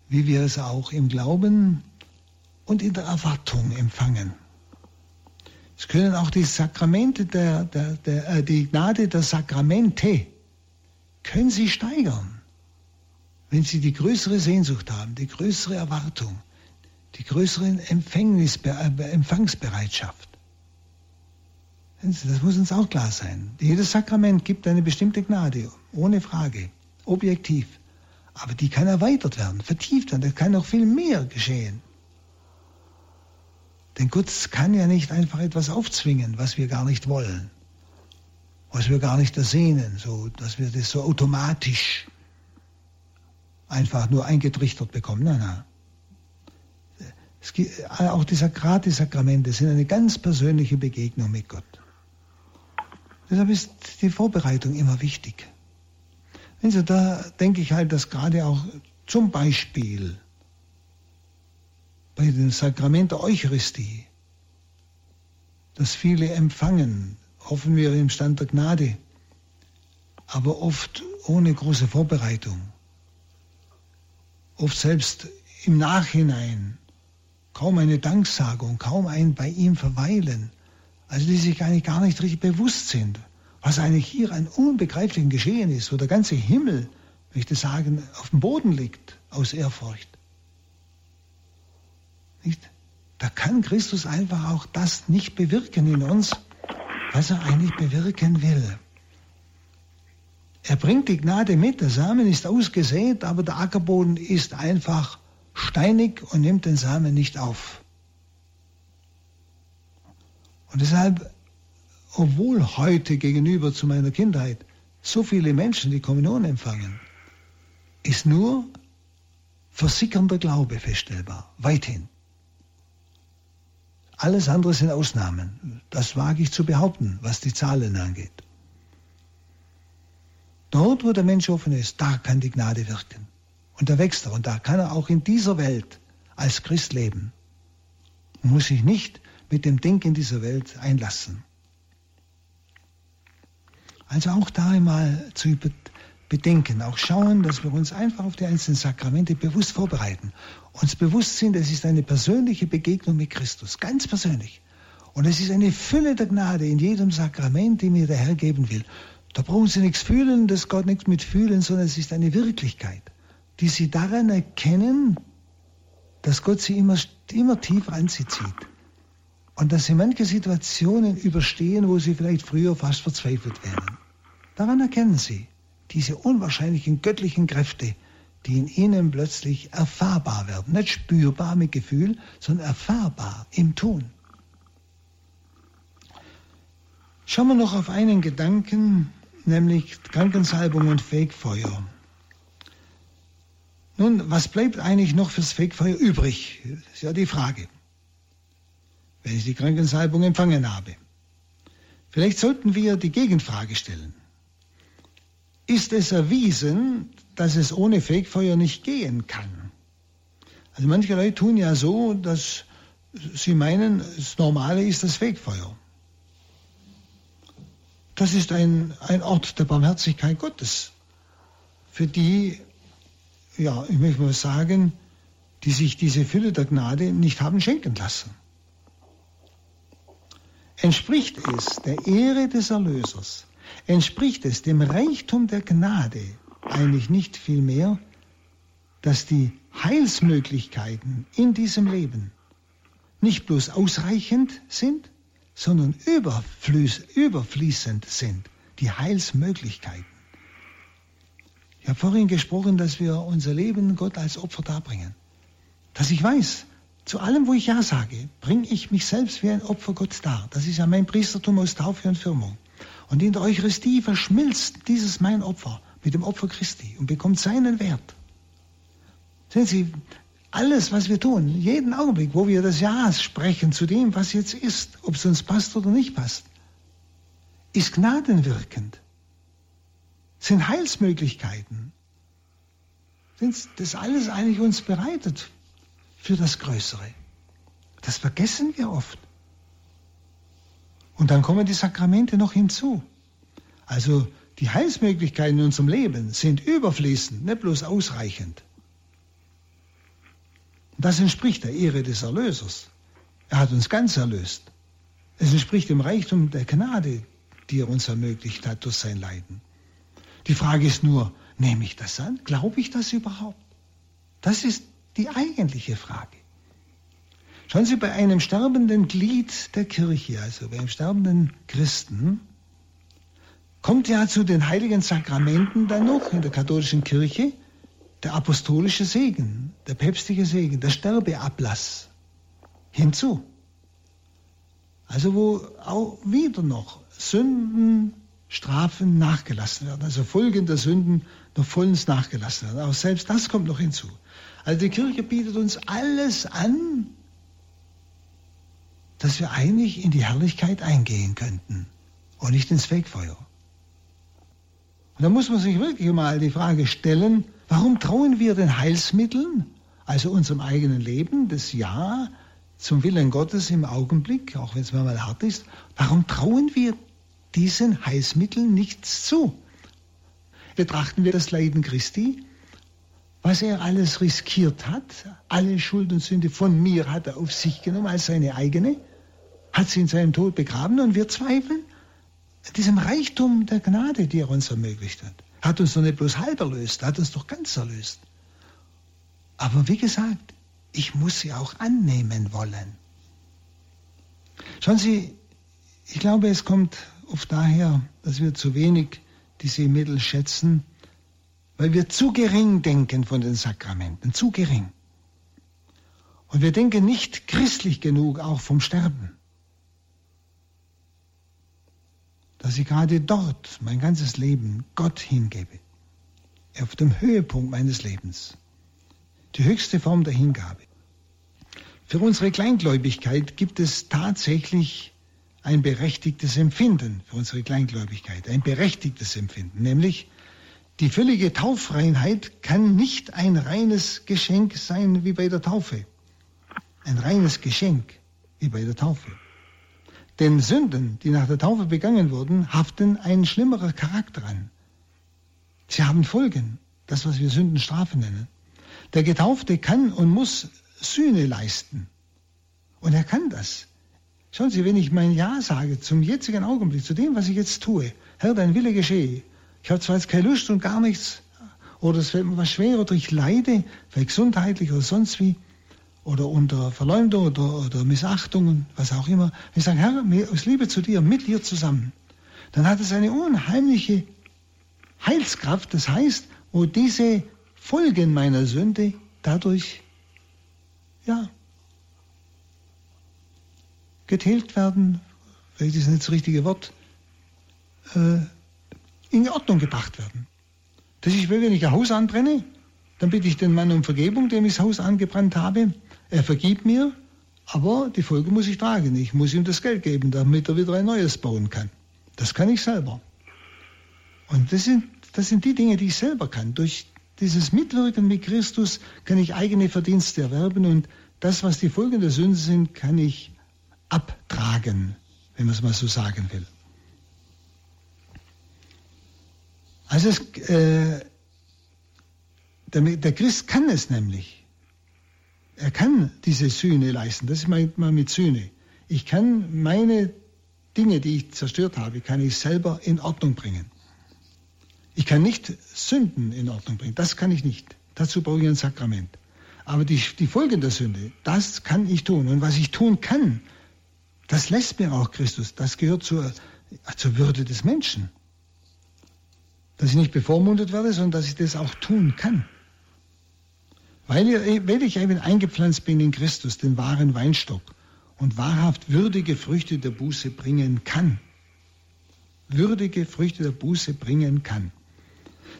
wie wir es auch im Glauben und in der Erwartung empfangen. Es können auch die Sakramente der, der, der äh, die Gnade der Sakramente können Sie steigern, wenn Sie die größere Sehnsucht haben, die größere Erwartung, die größere äh, Empfangsbereitschaft. Das muss uns auch klar sein. Jedes Sakrament gibt eine bestimmte Gnade, ohne Frage objektiv. Aber die kann erweitert werden, vertieft werden. Da kann noch viel mehr geschehen. Denn Gott kann ja nicht einfach etwas aufzwingen, was wir gar nicht wollen, was wir gar nicht ersehnen, so dass wir das so automatisch einfach nur eingetrichtert bekommen. Nein, nein. Es gibt, auch die Sakrate Sakramente sind eine ganz persönliche Begegnung mit Gott. Deshalb ist die Vorbereitung immer wichtig. Also da denke ich halt, dass gerade auch zum Beispiel bei dem Sakrament der Eucharistie, das viele empfangen, hoffen wir im Stand der Gnade, aber oft ohne große Vorbereitung, oft selbst im Nachhinein, kaum eine Danksagung, kaum ein bei ihm verweilen, also die sich eigentlich gar nicht richtig bewusst sind, was eigentlich hier ein unbegreiflichen Geschehen ist, wo der ganze Himmel, möchte sagen, auf dem Boden liegt aus Ehrfurcht. Nicht? Da kann Christus einfach auch das nicht bewirken in uns, was er eigentlich bewirken will. Er bringt die Gnade mit, der Samen ist ausgesät, aber der Ackerboden ist einfach steinig und nimmt den Samen nicht auf. Und deshalb obwohl heute gegenüber zu meiner Kindheit so viele Menschen die Kommunion empfangen, ist nur versickernder Glaube feststellbar, weithin. Alles andere sind Ausnahmen. Das wage ich zu behaupten, was die Zahlen angeht. Dort, wo der Mensch offen ist, da kann die Gnade wirken. Und da wächst er. Und da kann er auch in dieser Welt als Christ leben. Und muss sich nicht mit dem Denken dieser Welt einlassen. Also auch da einmal zu bedenken, auch schauen, dass wir uns einfach auf die einzelnen Sakramente bewusst vorbereiten. Uns bewusst sind, es ist eine persönliche Begegnung mit Christus, ganz persönlich. Und es ist eine Fülle der Gnade in jedem Sakrament, die mir der Herr geben will. Da brauchen Sie nichts fühlen, das Gott nichts mit fühlen, sondern es ist eine Wirklichkeit, die Sie daran erkennen, dass Gott Sie immer, immer tiefer an Sie zieht. Und dass Sie manche Situationen überstehen, wo Sie vielleicht früher fast verzweifelt wären. Daran erkennen Sie diese unwahrscheinlichen göttlichen Kräfte, die in Ihnen plötzlich erfahrbar werden. Nicht spürbar mit Gefühl, sondern erfahrbar im Tun. Schauen wir noch auf einen Gedanken, nämlich Krankensalbung und Fegfeuer. Nun, was bleibt eigentlich noch fürs Fegfeuer übrig? Das ist ja die Frage, wenn ich die Krankensalbung empfangen habe. Vielleicht sollten wir die Gegenfrage stellen. Ist es erwiesen, dass es ohne Fegfeuer nicht gehen kann? Also manche Leute tun ja so, dass sie meinen, das Normale ist das Fegfeuer. Das ist ein, ein Ort der Barmherzigkeit Gottes. Für die, ja, ich möchte mal sagen, die sich diese Fülle der Gnade nicht haben schenken lassen. Entspricht es der Ehre des Erlösers, entspricht es dem Reichtum der Gnade eigentlich nicht vielmehr, dass die Heilsmöglichkeiten in diesem Leben nicht bloß ausreichend sind, sondern überfließend sind, die Heilsmöglichkeiten. Ich habe vorhin gesprochen, dass wir unser Leben Gott als Opfer darbringen. Dass ich weiß, zu allem, wo ich Ja sage, bringe ich mich selbst wie ein Opfer Gott dar. Das ist ja mein Priestertum aus Taufe und Firmung. Und in der Eucharistie verschmilzt dieses mein Opfer mit dem Opfer Christi und bekommt seinen Wert. Sehen Sie, alles, was wir tun, jeden Augenblick, wo wir das Ja sprechen zu dem, was jetzt ist, ob es uns passt oder nicht passt, ist gnadenwirkend, sind Heilsmöglichkeiten, das alles eigentlich uns bereitet für das Größere. Das vergessen wir oft. Und dann kommen die Sakramente noch hinzu. Also die Heilsmöglichkeiten in unserem Leben sind überfließend, nicht bloß ausreichend. Das entspricht der Ehre des Erlösers. Er hat uns ganz erlöst. Es entspricht dem Reichtum der Gnade, die er uns ermöglicht hat durch sein Leiden. Die Frage ist nur, nehme ich das an? Glaube ich das überhaupt? Das ist die eigentliche Frage. Schauen Sie, bei einem sterbenden Glied der Kirche, also bei einem sterbenden Christen, kommt ja zu den heiligen Sakramenten dann noch in der katholischen Kirche der apostolische Segen, der päpstliche Segen, der Sterbeablass hinzu. Also wo auch wieder noch Sünden, Strafen nachgelassen werden, also Folgen der Sünden noch vollends nachgelassen werden. Auch selbst das kommt noch hinzu. Also die Kirche bietet uns alles an, dass wir eigentlich in die Herrlichkeit eingehen könnten und nicht ins Fegfeuer. Und da muss man sich wirklich mal die Frage stellen, Warum trauen wir den Heilsmitteln, also unserem eigenen Leben, das Ja zum Willen Gottes im Augenblick, auch wenn es manchmal hart ist, warum trauen wir diesen Heilsmitteln nichts zu? Betrachten wir das Leiden Christi, was er alles riskiert hat, alle Schuld und Sünde von mir hat er auf sich genommen als seine eigene, hat sie in seinem Tod begraben und wir zweifeln diesem Reichtum der Gnade, die er uns ermöglicht hat hat uns doch nicht bloß halb erlöst, hat uns doch ganz erlöst. Aber wie gesagt, ich muss sie auch annehmen wollen. Schauen Sie, ich glaube, es kommt oft daher, dass wir zu wenig diese Mittel schätzen, weil wir zu gering denken von den Sakramenten, zu gering. Und wir denken nicht christlich genug auch vom Sterben. dass ich gerade dort mein ganzes Leben Gott hingebe. Auf dem Höhepunkt meines Lebens. Die höchste Form der Hingabe. Für unsere Kleingläubigkeit gibt es tatsächlich ein berechtigtes Empfinden für unsere Kleingläubigkeit, ein berechtigtes Empfinden, nämlich die völlige Taufreinheit kann nicht ein reines Geschenk sein wie bei der Taufe. Ein reines Geschenk wie bei der Taufe. den Sünden, die nach der Taufe begangen wurden, haften ein schlimmerer Charakter an. Sie haben Folgen, das, was wir Sündenstrafe nennen. Der Getaufte kann und muss Sühne leisten. Und er kann das. Schauen Sie, wenn ich mein Ja sage zum jetzigen Augenblick, zu dem, was ich jetzt tue, Herr, dein Wille geschehe. Ich habe zwar jetzt keine Lust und gar nichts, oder es fällt mir was schwer, oder ich leide, vielleicht gesundheitlich oder sonst wie, oder unter Verleumdung oder, oder Missachtung, was auch immer. Wenn ich sage, Herr, aus Liebe zu dir, mit dir zusammen, dann hat es eine unheimliche Heilskraft. Das heißt, wo diese Folgen meiner Sünde dadurch, ja, getilgt werden, vielleicht ist nicht das richtige Wort, äh, in Ordnung gebracht werden. Ich will, wenn ich ein Haus anbrenne, dann bitte ich den Mann um Vergebung, dem ich das Haus angebrannt habe. Er vergibt mir, aber die Folge muss ich tragen. Ich muss ihm das Geld geben, damit er wieder ein neues bauen kann. Das kann ich selber. Und das sind, das sind die Dinge, die ich selber kann. Durch dieses Mitwirken mit Christus kann ich eigene Verdienste erwerben und das, was die Folgen der Sünde sind, kann ich abtragen, wenn man es mal so sagen will. Also es, äh, der, der Christ kann es nämlich. Er kann diese Sühne leisten. Das meint man mit Sühne. Ich kann meine Dinge, die ich zerstört habe, kann ich selber in Ordnung bringen. Ich kann nicht Sünden in Ordnung bringen. Das kann ich nicht. Dazu brauche ich ein Sakrament. Aber die, die Folgen der Sünde, das kann ich tun. Und was ich tun kann, das lässt mir auch Christus. Das gehört zur, zur Würde des Menschen. Dass ich nicht bevormundet werde, sondern dass ich das auch tun kann. Weil, weil ich eben eingepflanzt bin in Christus, den wahren Weinstock, und wahrhaft würdige Früchte der Buße bringen kann. Würdige Früchte der Buße bringen kann.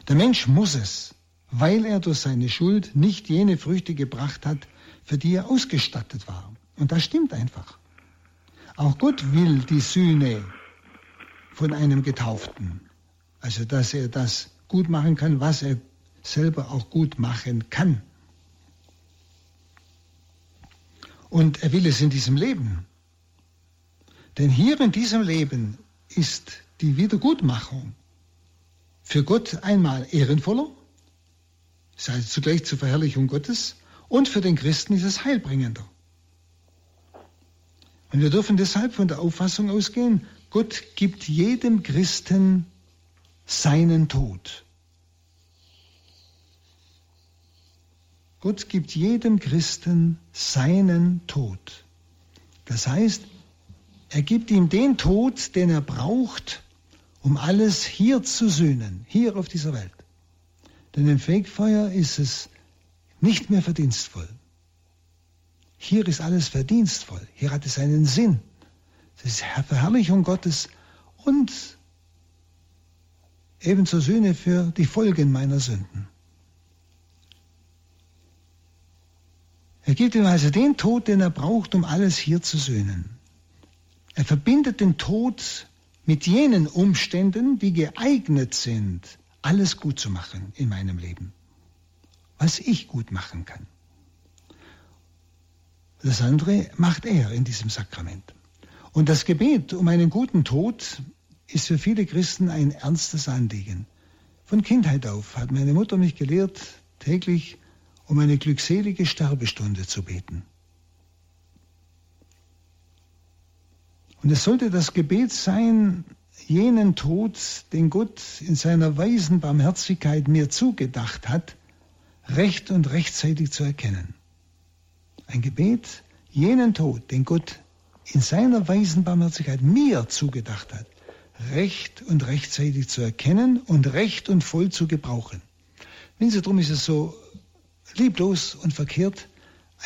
Der Mensch muss es, weil er durch seine Schuld nicht jene Früchte gebracht hat, für die er ausgestattet war. Und das stimmt einfach. Auch Gott will die Sühne von einem Getauften. Also, dass er das gut machen kann, was er selber auch gut machen kann. Und er will es in diesem Leben. Denn hier in diesem Leben ist die Wiedergutmachung für Gott einmal ehrenvoller, sei es zugleich zur Verherrlichung Gottes, und für den Christen ist es heilbringender. Und wir dürfen deshalb von der Auffassung ausgehen, Gott gibt jedem Christen seinen Tod. Gott gibt jedem Christen seinen Tod. Das heißt, er gibt ihm den Tod, den er braucht, um alles hier zu sühnen, hier auf dieser Welt. Denn im Fegefeuer ist es nicht mehr verdienstvoll. Hier ist alles verdienstvoll. Hier hat es einen Sinn. Das ist Verherrlichung Gottes und ebenso Sühne für die Folgen meiner Sünden. Er gibt ihm also den Tod, den er braucht, um alles hier zu söhnen. Er verbindet den Tod mit jenen Umständen, die geeignet sind, alles gut zu machen in meinem Leben, was ich gut machen kann. Das andere macht er in diesem Sakrament. Und das Gebet um einen guten Tod ist für viele Christen ein ernstes Anliegen. Von Kindheit auf hat meine Mutter mich gelehrt, täglich um eine glückselige Sterbestunde zu beten. Und es sollte das Gebet sein, jenen Tod, den Gott in seiner weisen Barmherzigkeit mir zugedacht hat, recht und rechtzeitig zu erkennen. Ein Gebet, jenen Tod, den Gott in seiner weisen Barmherzigkeit mir zugedacht hat, recht und rechtzeitig zu erkennen und recht und voll zu gebrauchen. Wenn Sie, darum ist es so lieblos und verkehrt,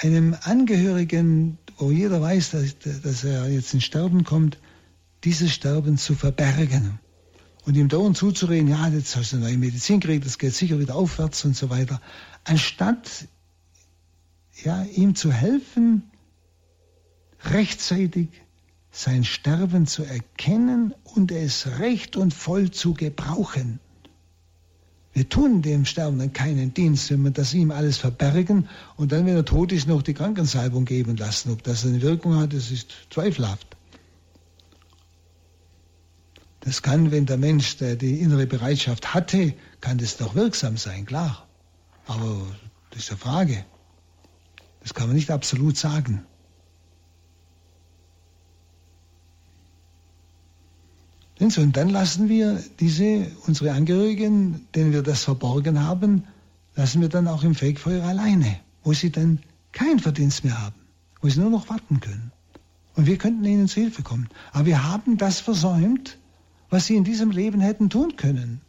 einem Angehörigen, wo jeder weiß, dass, dass er jetzt ins Sterben kommt, dieses Sterben zu verbergen und ihm dauernd zuzureden, ja, jetzt hast du eine neue Medizin gekriegt, das geht sicher wieder aufwärts und so weiter, anstatt ja, ihm zu helfen, rechtzeitig sein Sterben zu erkennen und es recht und voll zu gebrauchen. Wir tun dem Sterbenden keinen Dienst, wenn wir das ihm alles verbergen und dann, wenn er tot ist, noch die Krankensalbung geben lassen. Ob das eine Wirkung hat, das ist zweifelhaft. Das kann, wenn der Mensch der die innere Bereitschaft hatte, kann das doch wirksam sein, klar. Aber das ist eine Frage. Das kann man nicht absolut sagen. Und dann lassen wir diese, unsere Angehörigen, denen wir das verborgen haben, lassen wir dann auch im Fegefeuer alleine, wo sie dann keinen Verdienst mehr haben, wo sie nur noch warten können. Und wir könnten ihnen zu Hilfe kommen. Aber wir haben das versäumt, was sie in diesem Leben hätten tun können,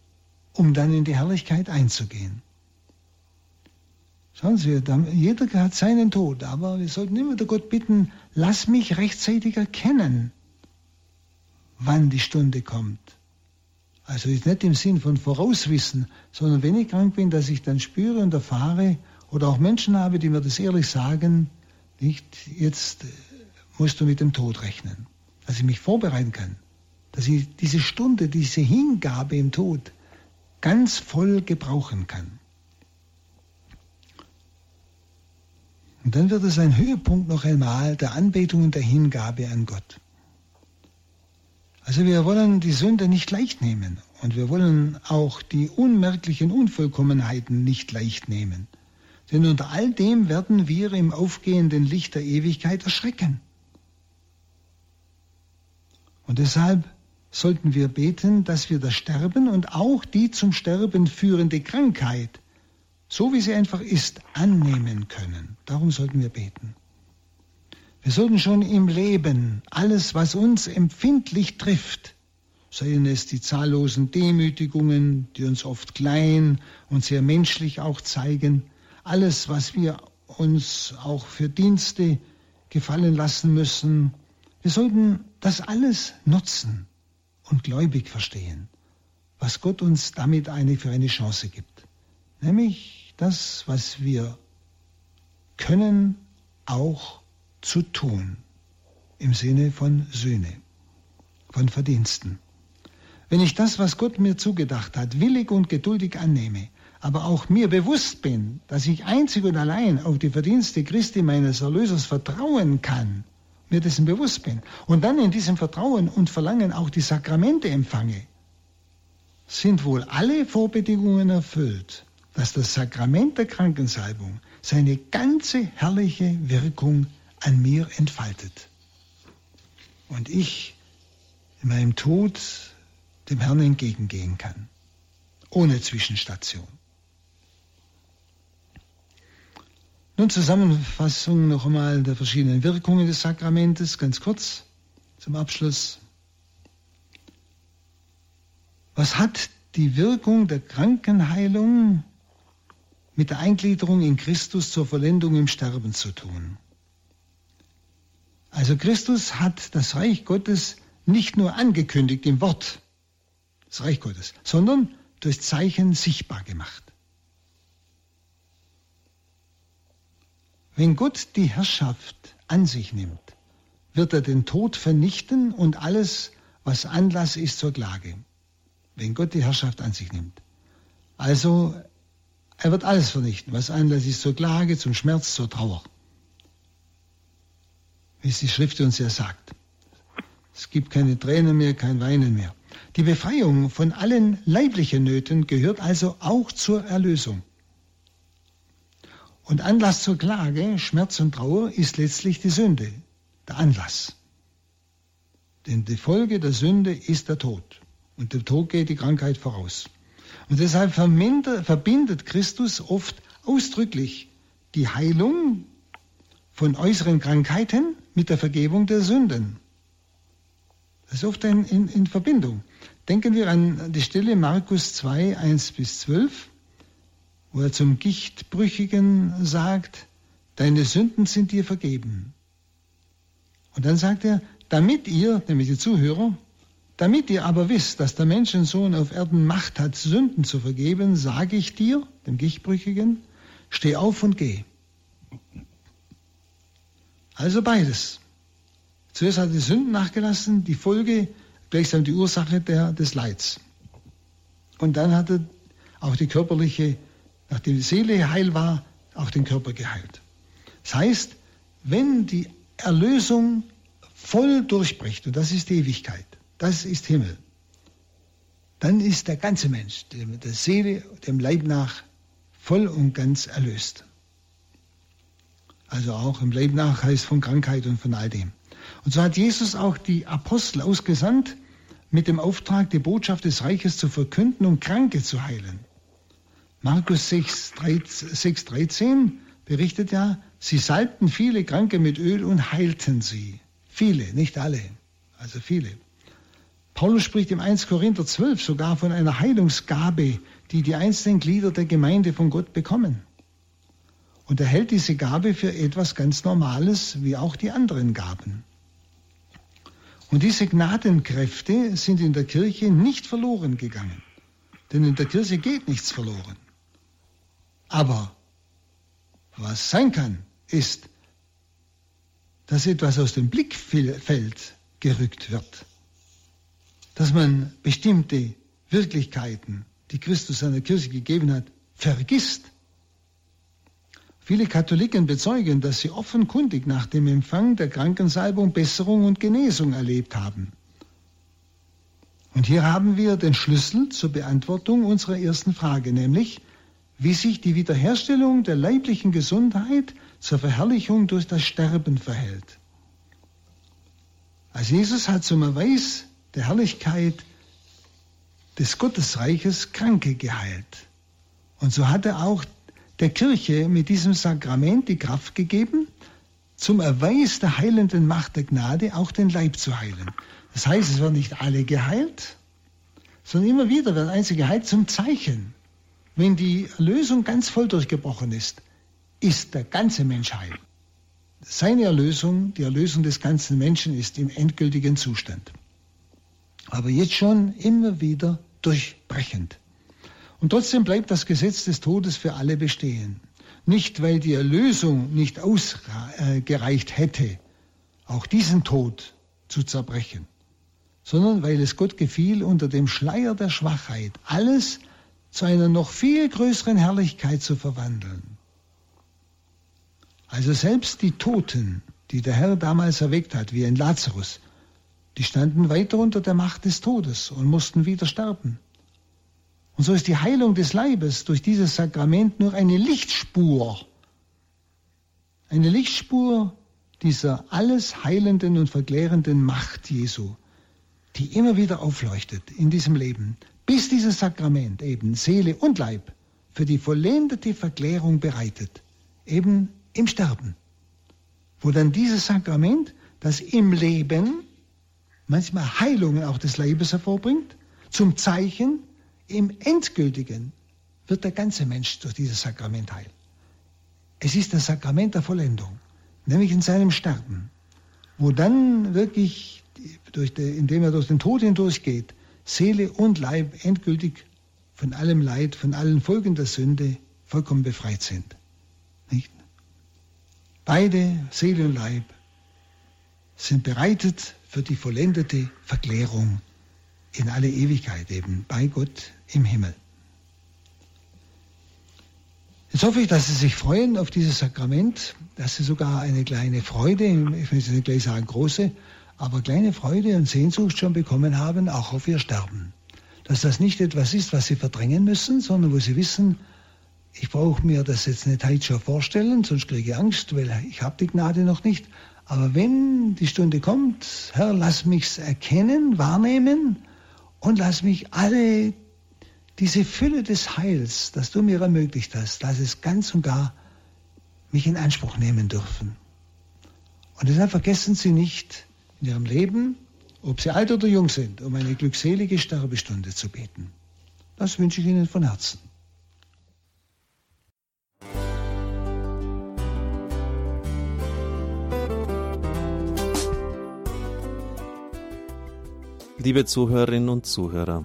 um dann in die Herrlichkeit einzugehen. Schauen Sie, jeder hat seinen Tod, aber wir sollten immer der Gott bitten, lass mich rechtzeitig erkennen, wann die Stunde kommt. Also ist nicht im Sinn von Vorauswissen, sondern wenn ich krank bin, dass ich dann spüre und erfahre oder auch Menschen habe, die mir das ehrlich sagen, nicht jetzt musst du mit dem Tod rechnen, dass ich mich vorbereiten kann dass ich diese Stunde, diese Hingabe im Tod ganz voll gebrauchen kann. Und dann wird es ein Höhepunkt noch einmal der Anbetung und der Hingabe an Gott. Also wir wollen die Sünde nicht leicht nehmen und wir wollen auch die unmerklichen Unvollkommenheiten nicht leicht nehmen. Denn unter all dem werden wir im aufgehenden Licht der Ewigkeit erschrecken. Und deshalb sollten wir beten, dass wir das Sterben und auch die zum Sterben führende Krankheit, so wie sie einfach ist, annehmen können. Darum sollten wir beten. Wir sollten schon im Leben alles, was uns empfindlich trifft, seien es die zahllosen Demütigungen, die uns oft klein und sehr menschlich auch zeigen, alles, was wir uns auch für Dienste gefallen lassen müssen, wir sollten das alles nutzen und gläubig verstehen, was Gott uns damit eine für eine Chance gibt. Nämlich das, was wir können, auch zu tun. Im Sinne von Sühne, von Verdiensten. Wenn ich das, was Gott mir zugedacht hat, willig und geduldig annehme, aber auch mir bewusst bin, dass ich einzig und allein auf die Verdienste Christi meines Erlösers vertrauen kann, mir dessen bewusst bin und dann in diesem Vertrauen und Verlangen auch die Sakramente empfange, sind wohl alle Vorbedingungen erfüllt, dass das Sakrament der Krankensalbung seine ganze herrliche Wirkung an mir entfaltet. Und ich in meinem Tod dem Herrn entgegengehen kann, ohne Zwischenstation. Nun Zusammenfassung noch einmal der verschiedenen Wirkungen des Sakramentes, ganz kurz zum Abschluss. Was hat die Wirkung der Krankenheilung mit der Eingliederung in Christus zur Vollendung im Sterben zu tun? Also Christus hat das Reich Gottes nicht nur angekündigt im Wort, das Reich Gottes, sondern durch Zeichen sichtbar gemacht. Wenn Gott die Herrschaft an sich nimmt, wird er den Tod vernichten und alles, was Anlass ist zur Klage. Wenn Gott die Herrschaft an sich nimmt. Also, er wird alles vernichten, was Anlass ist zur Klage, zum Schmerz, zur Trauer. Wie es die Schrift uns ja sagt. Es gibt keine Tränen mehr, kein Weinen mehr. Die Befreiung von allen leiblichen Nöten gehört also auch zur Erlösung. Und Anlass zur Klage, Schmerz und Trauer ist letztlich die Sünde, der Anlass. Denn die Folge der Sünde ist der Tod. Und der Tod geht die Krankheit voraus. Und deshalb verbindet Christus oft ausdrücklich die Heilung von äußeren Krankheiten mit der Vergebung der Sünden. Das ist oft in, in, in Verbindung. Denken wir an die Stelle Markus 2, 1 bis 12 wo er zum Gichtbrüchigen sagt, deine Sünden sind dir vergeben. Und dann sagt er, damit ihr, nämlich die Zuhörer, damit ihr aber wisst, dass der Menschensohn auf Erden Macht hat, Sünden zu vergeben, sage ich dir, dem Gichtbrüchigen, steh auf und geh. Also beides. Zuerst hat er die Sünden nachgelassen, die Folge, gleichsam die Ursache der, des Leids. Und dann hat er auch die körperliche nachdem die Seele heil war, auch den Körper geheilt. Das heißt, wenn die Erlösung voll durchbricht, und das ist die Ewigkeit, das ist Himmel, dann ist der ganze Mensch, der Seele, dem Leib nach, voll und ganz erlöst. Also auch im Leib nach heißt von Krankheit und von all dem. Und so hat Jesus auch die Apostel ausgesandt, mit dem Auftrag, die Botschaft des Reiches zu verkünden und Kranke zu heilen. Markus 6, 6 13 berichtet ja, sie salbten viele Kranke mit Öl und heilten sie. Viele, nicht alle, also viele. Paulus spricht im 1 Korinther 12 sogar von einer Heilungsgabe, die die einzelnen Glieder der Gemeinde von Gott bekommen. Und er hält diese Gabe für etwas ganz Normales, wie auch die anderen Gaben. Und diese Gnadenkräfte sind in der Kirche nicht verloren gegangen. Denn in der Kirche geht nichts verloren. Aber was sein kann, ist, dass etwas aus dem Blickfeld gerückt wird. Dass man bestimmte Wirklichkeiten, die Christus seiner Kirche gegeben hat, vergisst Viele Katholiken bezeugen, dass sie offenkundig nach dem Empfang der Krankensalbung Besserung und Genesung erlebt haben. Und hier haben wir den Schlüssel zur Beantwortung unserer ersten Frage, nämlich wie sich die Wiederherstellung der leiblichen Gesundheit zur Verherrlichung durch das Sterben verhält. Als Jesus hat zum Erweis der Herrlichkeit des Gottesreiches Kranke geheilt. Und so hat er auch der Kirche mit diesem Sakrament die Kraft gegeben, zum Erweis der heilenden Macht der Gnade auch den Leib zu heilen. Das heißt, es werden nicht alle geheilt, sondern immer wieder werden einzelne geheilt zum Zeichen. Wenn die Erlösung ganz voll durchgebrochen ist, ist der ganze Mensch heil. Seine Erlösung, die Erlösung des ganzen Menschen ist im endgültigen Zustand. Aber jetzt schon immer wieder durchbrechend. Und trotzdem bleibt das Gesetz des Todes für alle bestehen. Nicht, weil die Erlösung nicht ausgereicht hätte, auch diesen Tod zu zerbrechen, sondern weil es Gott gefiel, unter dem Schleier der Schwachheit alles zu einer noch viel größeren Herrlichkeit zu verwandeln. Also selbst die Toten, die der Herr damals erweckt hat, wie ein Lazarus, die standen weiter unter der Macht des Todes und mussten wieder sterben. Und so ist die Heilung des Leibes durch dieses Sakrament nur eine Lichtspur. Eine Lichtspur dieser alles heilenden und verklärenden Macht Jesu, die immer wieder aufleuchtet in diesem Leben, bis dieses Sakrament eben Seele und Leib für die vollendete Verklärung bereitet, eben im Sterben, wo dann dieses Sakrament, das im Leben manchmal Heilungen auch des Leibes hervorbringt, zum Zeichen im Endgültigen wird der ganze Mensch durch dieses Sakrament heil. Es ist das Sakrament der Vollendung, nämlich in seinem Sterben, wo dann wirklich, durch die, indem er durch den Tod hindurchgeht, Seele und Leib endgültig von allem Leid, von allen Folgen der Sünde vollkommen befreit sind. Nicht? Beide, Seele und Leib, sind bereitet für die vollendete Verklärung in alle Ewigkeit eben bei Gott im Himmel. Jetzt hoffe ich, dass Sie sich freuen auf dieses Sakrament, dass Sie sogar eine kleine Freude, ich will nicht gleich sagen große, aber kleine Freude und Sehnsucht schon bekommen haben, auch auf Ihr Sterben. Dass das nicht etwas ist, was Sie verdrängen müssen, sondern wo Sie wissen, ich brauche mir das jetzt nicht heute schon vorstellen, sonst kriege ich Angst, weil ich habe die Gnade noch nicht. Aber wenn die Stunde kommt, Herr, lass mich's erkennen, wahrnehmen und lass mich alle diese Fülle des Heils, das du mir ermöglicht hast, lass es ganz und gar mich in Anspruch nehmen dürfen. Und deshalb vergessen Sie nicht in Ihrem Leben, ob Sie alt oder jung sind, um eine glückselige Sterbestunde zu beten. Das wünsche ich Ihnen von Herzen. Liebe Zuhörerinnen und Zuhörer,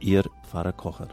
Ihr Pfarrer Kocher.